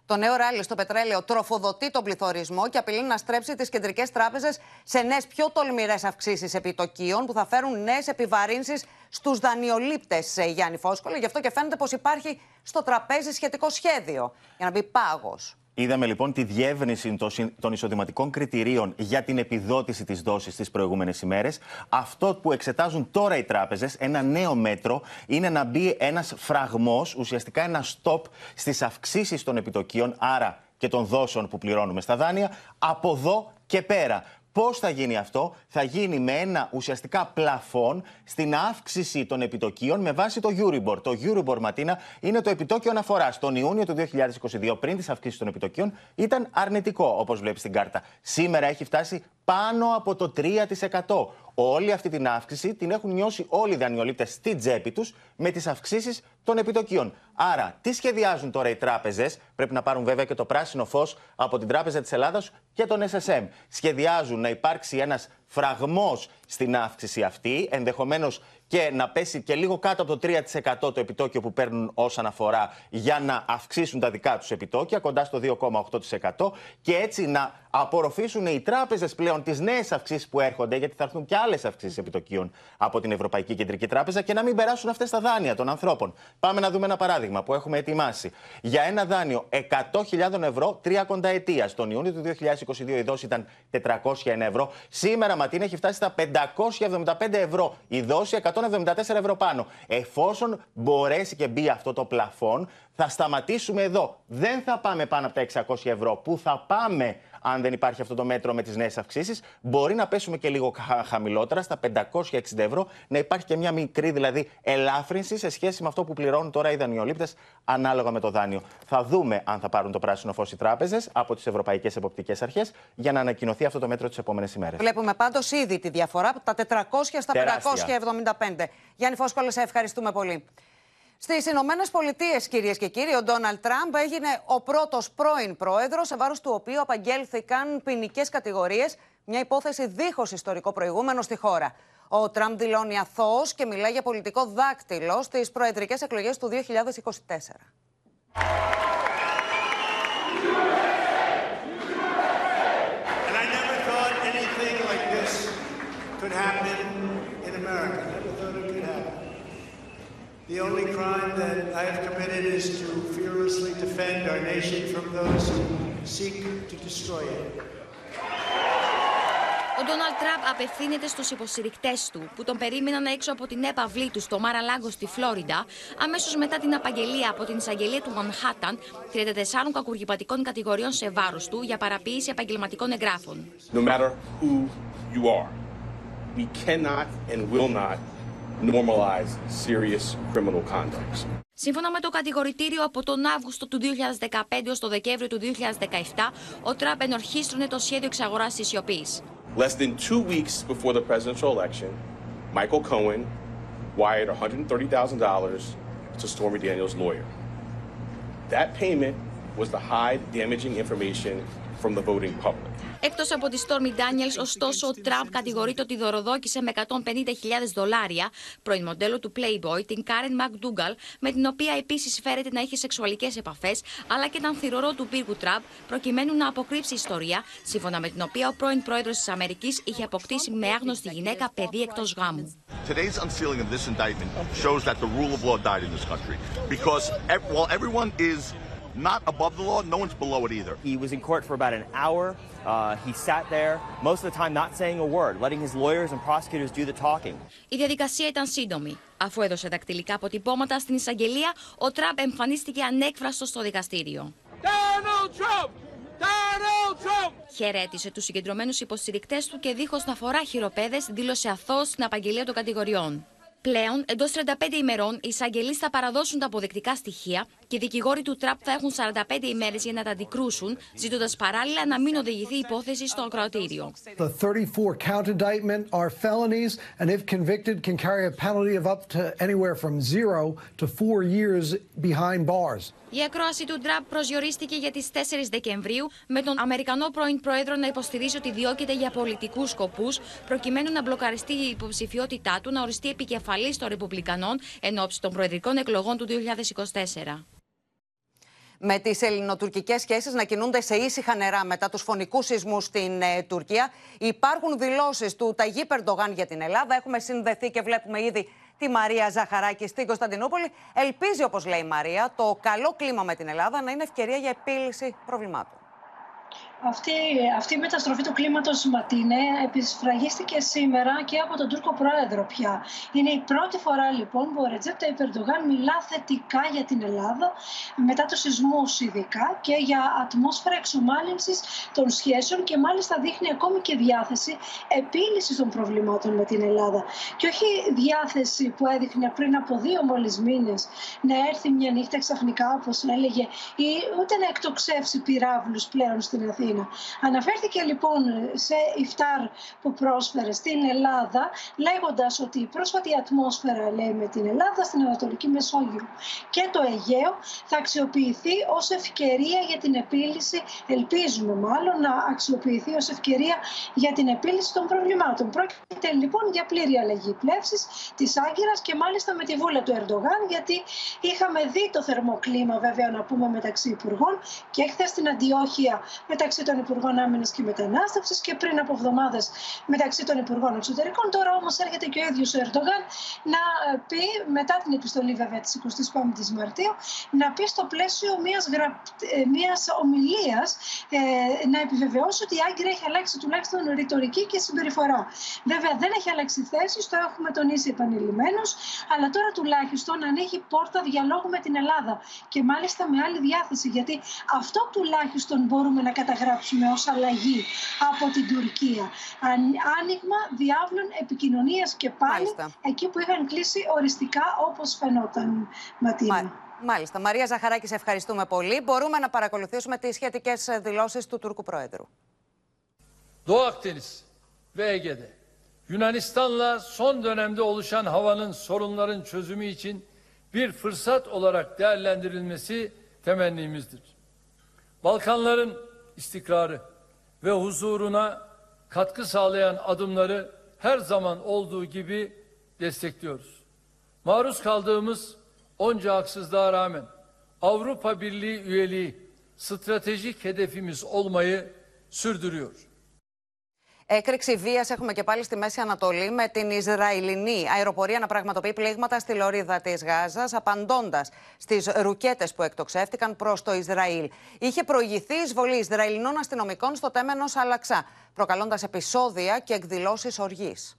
Speaker 48: Το νέο ράλι στο πετρέλαιο τροφοδοτεί τον πληθωρισμό και απειλεί να στρέψει τις κεντρικές τράπεζες σε νέες πιο τολμηρές αυξήσεις επιτοκίων που θα φέρουν νέες επιβαρύνσεις στους δανειολήπτες, Γιάννη Φόσκολο. Γι' αυτό και φαίνεται πως υπάρχει στο τραπέζι σχετικό σχέδιο για να μπει πάγος.
Speaker 45: Είδαμε λοιπόν τη διεύρυνση των εισοδηματικών κριτηρίων για την επιδότηση της δόσης τις προηγούμενες ημέρες. Αυτό που εξετάζουν τώρα οι τράπεζες, ένα νέο μέτρο, είναι να μπει ένας φραγμός, ουσιαστικά ένα stop στις αυξήσεις των επιτοκίων, άρα και των δόσεων που πληρώνουμε στα δάνεια, από εδώ και πέρα. Πώς θα γίνει αυτό, θα γίνει με ένα ουσιαστικά πλαφόν στην αύξηση των επιτοκίων με βάση το Euribor. Το Euribor, Ματίνα, είναι το επιτόκιο αναφοράς. Τον Ιούνιο του 2022, πριν τις αυξήσεις των επιτοκίων, ήταν αρνητικό, όπως βλέπεις στην κάρτα. Σήμερα έχει φτάσει πάνω από το 3%. Όλη αυτή την αύξηση την έχουν νιώσει όλοι οι δανειολήπτες στη τσέπη τους με τις αυξήσεις των επιτοκίων. Άρα, τι σχεδιάζουν τώρα οι τράπεζες, πρέπει να πάρουν βέβαια και το πράσινο φως από την Τράπεζα της Ελλάδα και τον SSM. Σχεδιάζουν να υπάρξει ένας φραγμός στην αύξηση αυτή, ενδεχομένως και να πέσει και λίγο κάτω από το 3% το επιτόκιο που παίρνουν ω αναφορά για να αυξήσουν τα δικά τους επιτόκια, κοντά στο 2,8% και έτσι να απορροφήσουν οι τράπεζες πλέον τις νέες αυξήσεις που έρχονται, γιατί θα έρθουν και άλλες αυξήσεις επιτοκίων από την Ευρωπαϊκή Κεντρική Τράπεζα και να μην περάσουν αυτές τα δάνεια των ανθρώπων. Πάμε να δούμε ένα παράδειγμα που έχουμε ετοιμάσει. Για ένα δάνειο 100.000 ευρώ, τρία κονταετία. Τον Ιούνιο του 2022 η δόση ήταν 401 ευρώ. Σήμερα Ματίνα έχει φτάσει στα 575 ευρώ. Η δόση 174 ευρώ πάνω. Εφόσον μπορέσει και μπει αυτό το πλαφόν, θα σταματήσουμε εδώ. Δεν θα πάμε πάνω από τα 600 ευρώ. Πού θα πάμε αν δεν υπάρχει αυτό το μέτρο με τις νέες αυξήσεις. Μπορεί να πέσουμε και λίγο χαμηλότερα, στα 560 ευρώ, να υπάρχει και μια μικρή δηλαδή ελάφρυνση σε σχέση με αυτό που πληρώνουν τώρα οι δανειολήπτες ανάλογα με το δάνειο. Θα δούμε αν θα πάρουν το πράσινο φως οι τράπεζες από τις Ευρωπαϊκές Εποπτικές Αρχές για να ανακοινωθεί αυτό το μέτρο τις επόμενες ημέρες.
Speaker 48: Βλέπουμε πάντως ήδη τη διαφορά από τα 400 στα Τεράστια. 575. Γιάννη Φόσκολε, σε ευχαριστούμε πολύ. Στις Ηνωμένες Πολιτείες, κυρίες και κύριοι, ο Ντόναλτ Τραμπ έγινε ο πρώτος πρώην πρόεδρος, σε βάρος του οποίου απαγγέλθηκαν ποινικές κατηγορίες, μια υπόθεση δίχως ιστορικό προηγούμενο στη χώρα. Ο Τραμπ δηλώνει αθώος και μιλάει για πολιτικό δάκτυλο στις προεδρικές εκλογές του 2024. The only crime that I have committed is to fearlessly defend our nation from those who seek to destroy it. Ο Ντόναλτ Τραμπ απευθύνεται στους υποστηρικτές του που τον περίμεναν έξω από την έπαυλή του στο Μάρα Λάγκο στη Φλόριντα αμέσως μετά την απαγγελία από την εισαγγελία του Μανχάταν 34 κακουργυπατικών κατηγοριών σε βάρος του για παραποίηση επαγγελματικών εγγράφων. No matter who you are, we cannot and will not normalize serious criminal conduct. Σύμφωνα με το κατηγορητήριο από τον Αύγουστο του 2015 ως το Δεκέμβριο του 2017, ο Τραμπ ενορχίστρωνε το σχέδιο εξαγοράς της σιωπής. Less than two weeks before the presidential election, Michael Cohen wired $130,000 to Stormy Daniels' lawyer. That payment was to hide damaging information from the voting public. Εκτός από τη Stormy Daniels, ωστόσο, ο Τραμπ κατηγορείται ότι δωροδόκησε με 150.000 δολάρια πρώην μοντέλο του Playboy, την Karen McDougall, με την οποία επίσης φέρεται να είχε σεξουαλικές επαφές, αλλά και τον θηρορό του πύργου Τραμπ, προκειμένου να αποκρύψει ιστορία, σύμφωνα με την οποία ο πρώην πρόεδρος της Αμερικής είχε αποκτήσει με άγνωστη γυναίκα παιδί εκτός γάμου. Today's unsealing of this indictment shows that the rule of law died in this country. Because while everyone is not above the law, no one's below it either. He was in court for about an hour. Uh, he sat there, most of the time not saying a word, letting his lawyers and prosecutors do the talking. Η διαδικασία ήταν σύντομη. Αφού έδωσε δακτυλικά αποτυπώματα στην εισαγγελία, ο Τραμπ εμφανίστηκε ανέκφραστος στο δικαστήριο. Donald Trump! Donald Trump! Χαιρέτησε τους συγκεντρωμένους υποστηρικτές του και δίχως να φορά χειροπέδες δήλωσε αθώο στην απαγγελία των κατηγοριών. Πλέον, εντός 35 ημερών, οι εισαγγελείς θα παραδώσουν τα αποδεκτικά στοιχεία και οι δικηγόροι του Τραπ θα έχουν 45 ημέρες για να τα αντικρούσουν, ζητώντας παράλληλα να μην οδηγηθεί η υπόθεση στο ακροατήριο. The 34 count indictment are felonies and if convicted can carry a penalty of up to anywhere from zero to four years behind bars. Η ακρόαση του Τραμπ προσδιορίστηκε για τις 4 Δεκεμβρίου με τον Αμερικανό πρώην Πρόεδρο να υποστηρίζει ότι διώκεται για πολιτικούς σκοπούς προκειμένου να μπλοκαριστεί η υποψηφιότητά του να οριστεί επικεφαλής των Ρεπουμπλικανών εν ώψη των προεδρικών εκλογών του 2024.
Speaker 2: Με τις ελληνοτουρκικές σχέσεις να κινούνται σε ήσυχα νερά μετά τους φωνικούς σεισμούς στην ε, Τουρκία. Υπάρχουν δηλώσεις του Ταγί Περντογάν για την Ελλάδα. Έχουμε συνδεθεί και βλέπουμε ήδη τη Μαρία Ζαχαράκη στην Κωνσταντινούπολη. Ελπίζει, όπως λέει η Μαρία, το καλό κλίμα με την Ελλάδα να είναι ευκαιρία για επίλυση προβλημάτων.
Speaker 49: Αυτή, αυτή η μεταστροφή του κλίματος Ματίνε επισφραγίστηκε σήμερα και από τον Τούρκο Πρόεδρο πια. Είναι η πρώτη φορά λοιπόν που ο Ρετζέπτα Ιπερντογάν μιλά θετικά για την Ελλάδα μετά τους σεισμούς ειδικά και για ατμόσφαιρα εξομάλυνσης των σχέσεων και μάλιστα δείχνει ακόμη και διάθεση επίλυσης των προβλημάτων με την Ελλάδα. Και όχι διάθεση που έδειχνε πριν από δύο μόλις μήνες να έρθει μια νύχτα ξαφνικά όπως έλεγε ή ούτε να εκτοξεύσει πυράβλους πλέον στην Αθήνα Αναφέρθηκε λοιπόν σε iftar που πρόσφερε στην Ελλάδα, λέγοντας ότι η πρόσφατη ατμόσφαιρα λέει, με την Ελλάδα στην Ανατολική Μεσόγειο και το Αιγαίο θα αξιοποιηθεί ως ευκαιρία για την επίλυση, ελπίζουμε μάλλον να αξιοποιηθεί ως ευκαιρία για την επίλυση των προβλημάτων. Πρόκειται λοιπόν για πλήρη αλλαγή πλεύσης της Άγκυρας και μάλιστα με τη βούλα του Ερντογάν, γιατί είχαμε δει το θερμοκλίμα βέβαια να πούμε μεταξύ υπουργών και χθες στην Αντιόχεια μεταξύ των Υπουργών Άμυνας και Μετανάστευσης και πριν από εβδομάδες μεταξύ των Υπουργών Εξωτερικών. Τώρα όμως έρχεται και ο ίδιος ο Ερντογάν να πει, μετά την επιστολή βέβαια της 25η Μαρτίου, να πει στο πλαίσιο μιας μιας ε, ομιλίας ε, να επιβεβαιώσει ότι η Άγκυρα έχει αλλάξει τουλάχιστον ρητορική και συμπεριφορά. Βέβαια δεν έχει αλλάξει θέση, το έχουμε τονίσει επανειλημμένως, αλλά τώρα τουλάχιστον ανοίγει πόρτα διαλόγου με την Ελλάδα και μάλιστα με άλλη διάθεση, γιατί αυτό τουλάχιστον μπορούμε να καταγράψουμε γράψουμε ως αλλαγή από την Τουρκία. Άνοιγμα διάβλων επικοινωνίας και πάλι εκεί που είχαν κλείσει οριστικά όπως φαινόταν Ματίνα.
Speaker 2: Μάλιστα. Μαρία Ζαχαράκη, σε ευχαριστούμε πολύ. Μπορούμε να παρακολουθήσουμε τις σχετικές δηλώσεις του Τούρκου Πρόεδρου.
Speaker 50: Doğu Akdeniz ve Ege'de Yunanistan'la son dönemde oluşan havanın sorunların çözümü için bir fırsat olarak değerlendirilmesi temennimizdir. Balkanların istikrarı ve huzuruna katkı sağlayan adımları her zaman olduğu gibi destekliyoruz. Maruz kaldığımız onca haksızlığa rağmen Avrupa Birliği üyeliği stratejik hedefimiz olmayı sürdürüyor.
Speaker 2: Έκρηξη βίας έχουμε και πάλι στη Μέση Ανατολή με την Ισραηλινή αεροπορία να πραγματοποιεί πλήγματα στη λωρίδα της Γάζας, απαντώντας στις ρουκέτες που εκτοξεύτηκαν προς το Ισραήλ. Είχε προηγηθεί εισβολή Ισραηλινών αστυνομικών στο τέμενο Αλαξά, προκαλώντας επεισόδια και εκδηλώσεις οργής.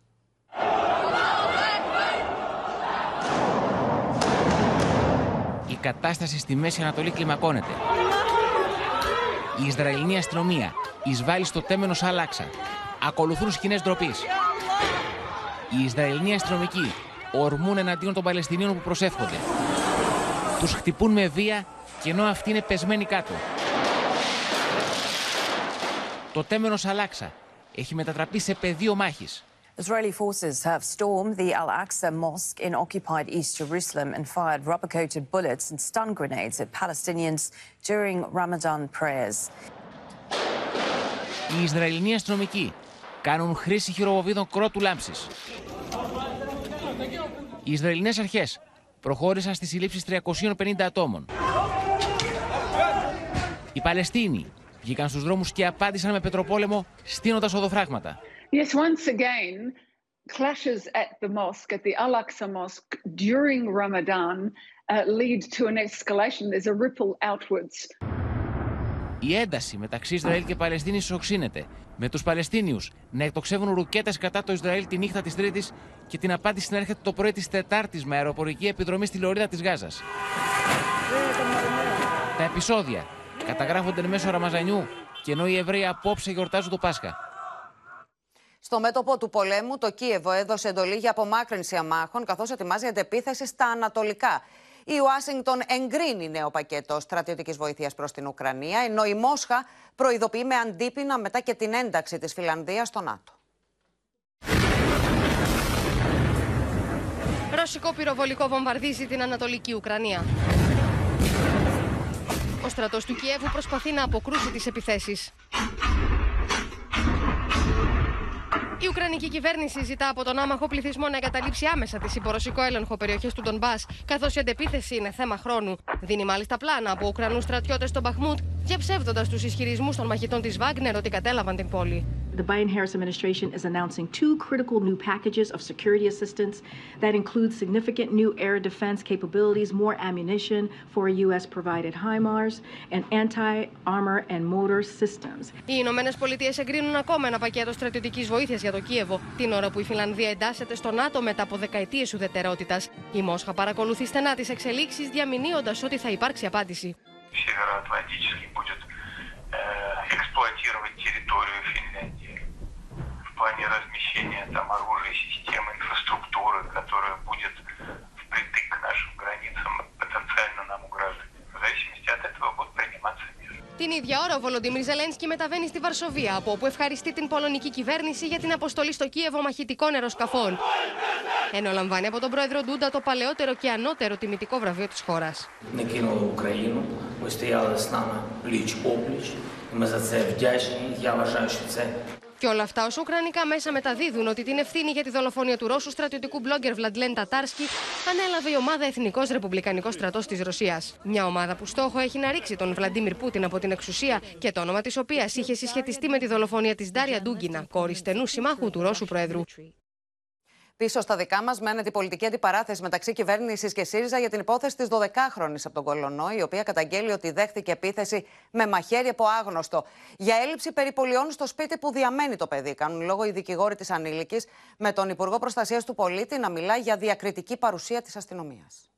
Speaker 51: Η κατάσταση στη Μέση Ανατολή κλιμακώνεται. Η Ισραηλινή αστυνομία εισβάλλει στο τέμενο Αλάξα ακολουθούν σκηνές ντροπής. Οι Ισραηλοί αστυνομικοί ορμούν εναντίον των Παλαιστινίων που προσεύχονται. Τους χτυπούν με βία και ενώ αυτοί είναι πεσμένοι κάτω. Το τέμενος Αλάξα έχει μετατραπεί σε πεδίο μάχης.
Speaker 52: Israeli forces have stormed the Al Aqsa Mosque in occupied East Jerusalem and fired rubber coated bullets and stun grenades at Palestinians during Ramadan prayers.
Speaker 51: Οι Ισραηλοί αστυνομικοί κάνουν χρήση χειροβοβίδων κρότου λάμψης. Οι Ισραηλινές αρχές προχώρησαν στις συλλήψεις 350 ατόμων. Οι Παλαιστίνοι βγήκαν στους δρόμους και απάντησαν με πετροπόλεμο στείνοντας οδοφράγματα.
Speaker 53: Yes, once again, clashes at the mosque, at the Al-Aqsa Mosque during Ramadan uh, lead to an escalation. There's a ripple outwards.
Speaker 51: Η ένταση μεταξύ Ισραήλ και Παλαιστίνης οξύνεται, με τους Παλαιστίνιους να εκτοξεύουν ρουκέτες κατά το Ισραήλ τη νύχτα της Τρίτης και την απάντηση να έρχεται το πρωί της Τετάρτης με αεροπορική επιδρομή στη λωρίδα της Γάζας. Τα επεισόδια καταγράφονται εν μέσω Ραμαζανιού και ενώ οι Εβραίοι απόψε γιορτάζουν το Πάσχα.
Speaker 2: Στο μέτωπο του πολέμου, το Κίεβο έδωσε εντολή για απομάκρυνση αμάχων, καθώς ετοιμάζει αντεπίθεση στα ανατολικά. Η Ουάσιγκτον εγκρίνει νέο πακέτο στρατιωτικής βοήθειας προς την Ουκρανία, ενώ η Μόσχα προειδοποιεί με αντίπεινα μετά και την ένταξη της Φιλανδίας στο ΝΑΤΟ.
Speaker 54: Ρωσικό πυροβολικό βομβαρδίζει την Ανατολική Ουκρανία. Ο στρατός του Κιέβου προσπαθεί να αποκρούσει τις επιθέσεις. Η Ουκρανική κυβέρνηση ζητά από τον άμαχο πληθυσμό να εγκαταλείψει άμεσα τη συμπορωσικό έλεγχο περιοχές του Ντομπά, καθώς η αντεπίθεση είναι θέμα χρόνου. Δίνει μάλιστα πλάνα από Ουκρανούς στρατιώτες στον Μπαχμούτ, διαψεύδοντα τους ισχυρισμούς των μαχητών της Βάγκνερ ότι κατέλαβαν την πόλη.
Speaker 50: The Biden Harris administration is announcing two critical new packages of security assistance that include significant new air defense capabilities, more ammunition for U.S. provided HIMARS, and anti armor and mortar systems.
Speaker 54: Οι Ηνωμένες Πολιτείες εγκρίνουν ακόμα ένα πακέτο στρατιωτικής βοήθειας για το Κίεβο, την ώρα που η Φιλανδία εντάσσεται στο ΝΑΤΟ μετά από δεκαετίες ουδετερότητας. Η Μόσχα παρακολουθεί στενά τις εξελίξεις, διαμηνύοντας ότι θα υπάρξει απάντηση
Speaker 55: Североатлантический будет э, эксплуатировать территорию Финляндии в плане размещения там оружия, системы, инфраструктуры, которая будет впритык к нашим границам, потенциально нам угрожать. В зависимости от этого будут приниматься меры.
Speaker 54: Την ίδια ώρα, ο Βολοντίμιρ Ζελένσκι μεταβαίνει στη Βαρσοβία, από όπου ευχαριστεί την πολωνική κυβέρνηση για την αποστολή στο Κίεβο μαχητικών αεροσκαφών. Ενώ λαμβάνει από τον πρόεδρο Ντούντα το παλαιότερο και ανώτερο τιμητικό βραβείο τη χώρα.
Speaker 56: не кинули Україну. Ви стояли з нами пліч опліч. І ми за це вдячні. Я вважаю, що це
Speaker 54: Και όλα αυτά όσο ουκρανικά μέσα μεταδίδουν ότι την ευθύνη για τη δολοφονία του Ρώσου στρατιωτικού μπλόγκερ Βλαντλέν Τατάρσκι ανέλαβε η ομάδα Εθνικό Ρεπουμπλικανικό Στρατό τη Ρωσία. Μια ομάδα που στόχο έχει να ρίξει τον Βλαντίμιρ Πούτιν από την εξουσία και το όνομα τη οποία είχε συσχετιστεί με τη δολοφονία τη Ντάρια Ντούγκινα, κόρη στενού συμμάχου του Ρώσου Προεδρού.
Speaker 2: Πίσω στα δικά μας μένεται η πολιτική αντιπαράθεση μεταξύ κυβέρνησης και ΣΥΡΙΖΑ για την υπόθεση της 12χρονη από τον Κολονό, η οποία καταγγέλει ότι δέχτηκε επίθεση με μαχαίρι από άγνωστο. Για έλλειψη περιπολιών στο σπίτι που διαμένει το παιδί. Κάνουν λόγο οι δικηγόροι της ανήλικης, με τον Υπουργό Προστασίας του Πολίτη να μιλά για διακριτική παρουσία της αστυνομίας.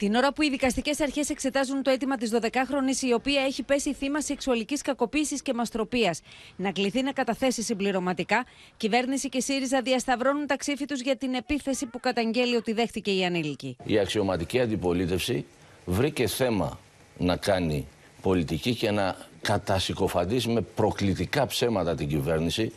Speaker 57: Την ώρα που οι δικαστικές αρχές εξετάζουν το αίτημα της 12χρονη, η οποία έχει πέσει θύμα σεξουαλικής κακοποίησης και μαστροπίας, να κληθεί να καταθέσει συμπληρωματικά, κυβέρνηση και ΣΥΡΙΖΑ διασταυρώνουν τα ξύφη τους για την επίθεση που καταγγέλει ότι δέχτηκε η ανήλικη.
Speaker 30: Η αξιωματική αντιπολίτευση βρήκε θέμα να κάνει πολιτική και να κατασυκοφαντήσει με προκλητικά ψέματα την κυβέρνηση,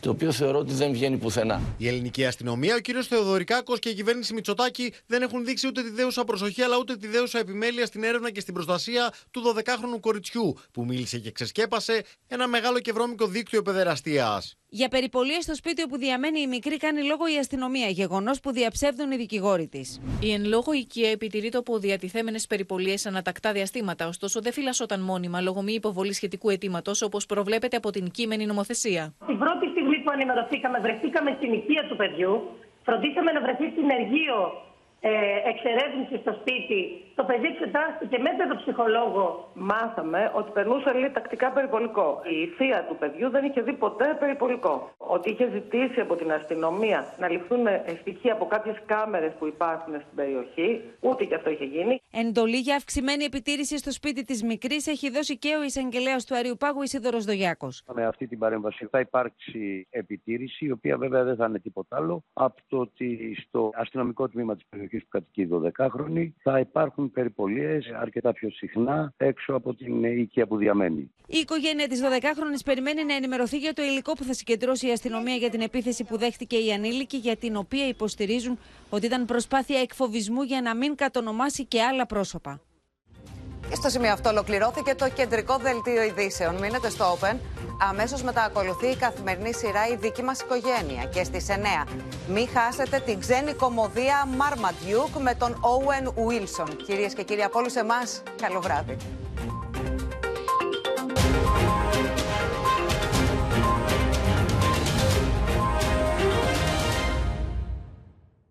Speaker 30: το οποίο θεωρώ ότι δεν βγαίνει πουθενά.
Speaker 7: Η ελληνική αστυνομία, ο κύριος Θεοδωρικάκος και η κυβέρνηση Μητσοτάκη δεν έχουν δείξει ούτε τη δέουσα προσοχή αλλά ούτε τη δέουσα επιμέλεια στην έρευνα και στην προστασία του 12χρονου κοριτσιού, που μίλησε και ξεσκέπασε ένα μεγάλο και βρώμικο δίκτυο παιδεραστίας.
Speaker 57: Για περιπολίες στο σπίτι όπου διαμένει η μικρή κάνει λόγο η αστυνομία, γεγονός που διαψεύδουν οι δικηγόροι της.
Speaker 58: Η εν λόγω οικία επιτηρεί το από διατηθέμενε περιπολίες ανατακτά διαστήματα, ωστόσο δεν φυλασσόταν μόνιμα λόγω μη υποβολής σχετικού αιτήματος όπως προβλέπεται από την κείμενη νομοθεσία.
Speaker 59: Την πρώτη στιγμή που ενημερωθήκαμε, βρεθήκαμε στην οικία του παιδιού, φροντίσαμε να βρεθεί συνεργείο ε, εξερεύνηση στο σπίτι. Το παιδί εξετάστηκε με παιδοψυχολόγο.
Speaker 60: Μάθαμε ότι περνούσε λέει, τακτικά περιπολικό. Η θεία του παιδιού δεν είχε δει ποτέ περιπολικό. Ότι είχε ζητήσει από την αστυνομία να ληφθούν στοιχεία από κάποιες κάμερες που υπάρχουν στην περιοχή. Ούτε και αυτό είχε γίνει.
Speaker 57: Εντολή για αυξημένη επιτήρηση στο σπίτι της μικρής έχει δώσει και ο εισαγγελέας του Αριού Πάγου Ισίδωρος Δογιάκος.
Speaker 61: Με αυτή την παρέμβαση θα υπάρξει επιτήρηση, η οποία βέβαια δεν θα είναι τίποτα άλλο από το ότι στο αστυνομικό τμήμα της περιοχής περιοχή που κατοικεί η 12χρονη, θα υπάρχουν περιπολίες αρκετά πιο συχνά έξω από την οικία που διαμένει.
Speaker 57: Η οικογένεια της 12χρονη περιμένει να ενημερωθεί για το υλικό που θα συγκεντρώσει η αστυνομία για την επίθεση που δέχτηκε η ανήλικη, για την οποία υποστηρίζουν ότι ήταν προσπάθεια εκφοβισμού για να μην κατονομάσει και άλλα πρόσωπα.
Speaker 2: Και στο σημείο αυτό ολοκληρώθηκε το κεντρικό δελτίο ειδήσεων. Μείνετε στο Open. Αμέσως μετά ακολουθεί η καθημερινή σειρά Η δική μας οικογένεια. Και στις 9. Μην χάσετε την ξένη κομμωδία Marmaduke με τον Owen Wilson. Κυρίες και κύριοι, από όλους εμάς, καλό βράδυ.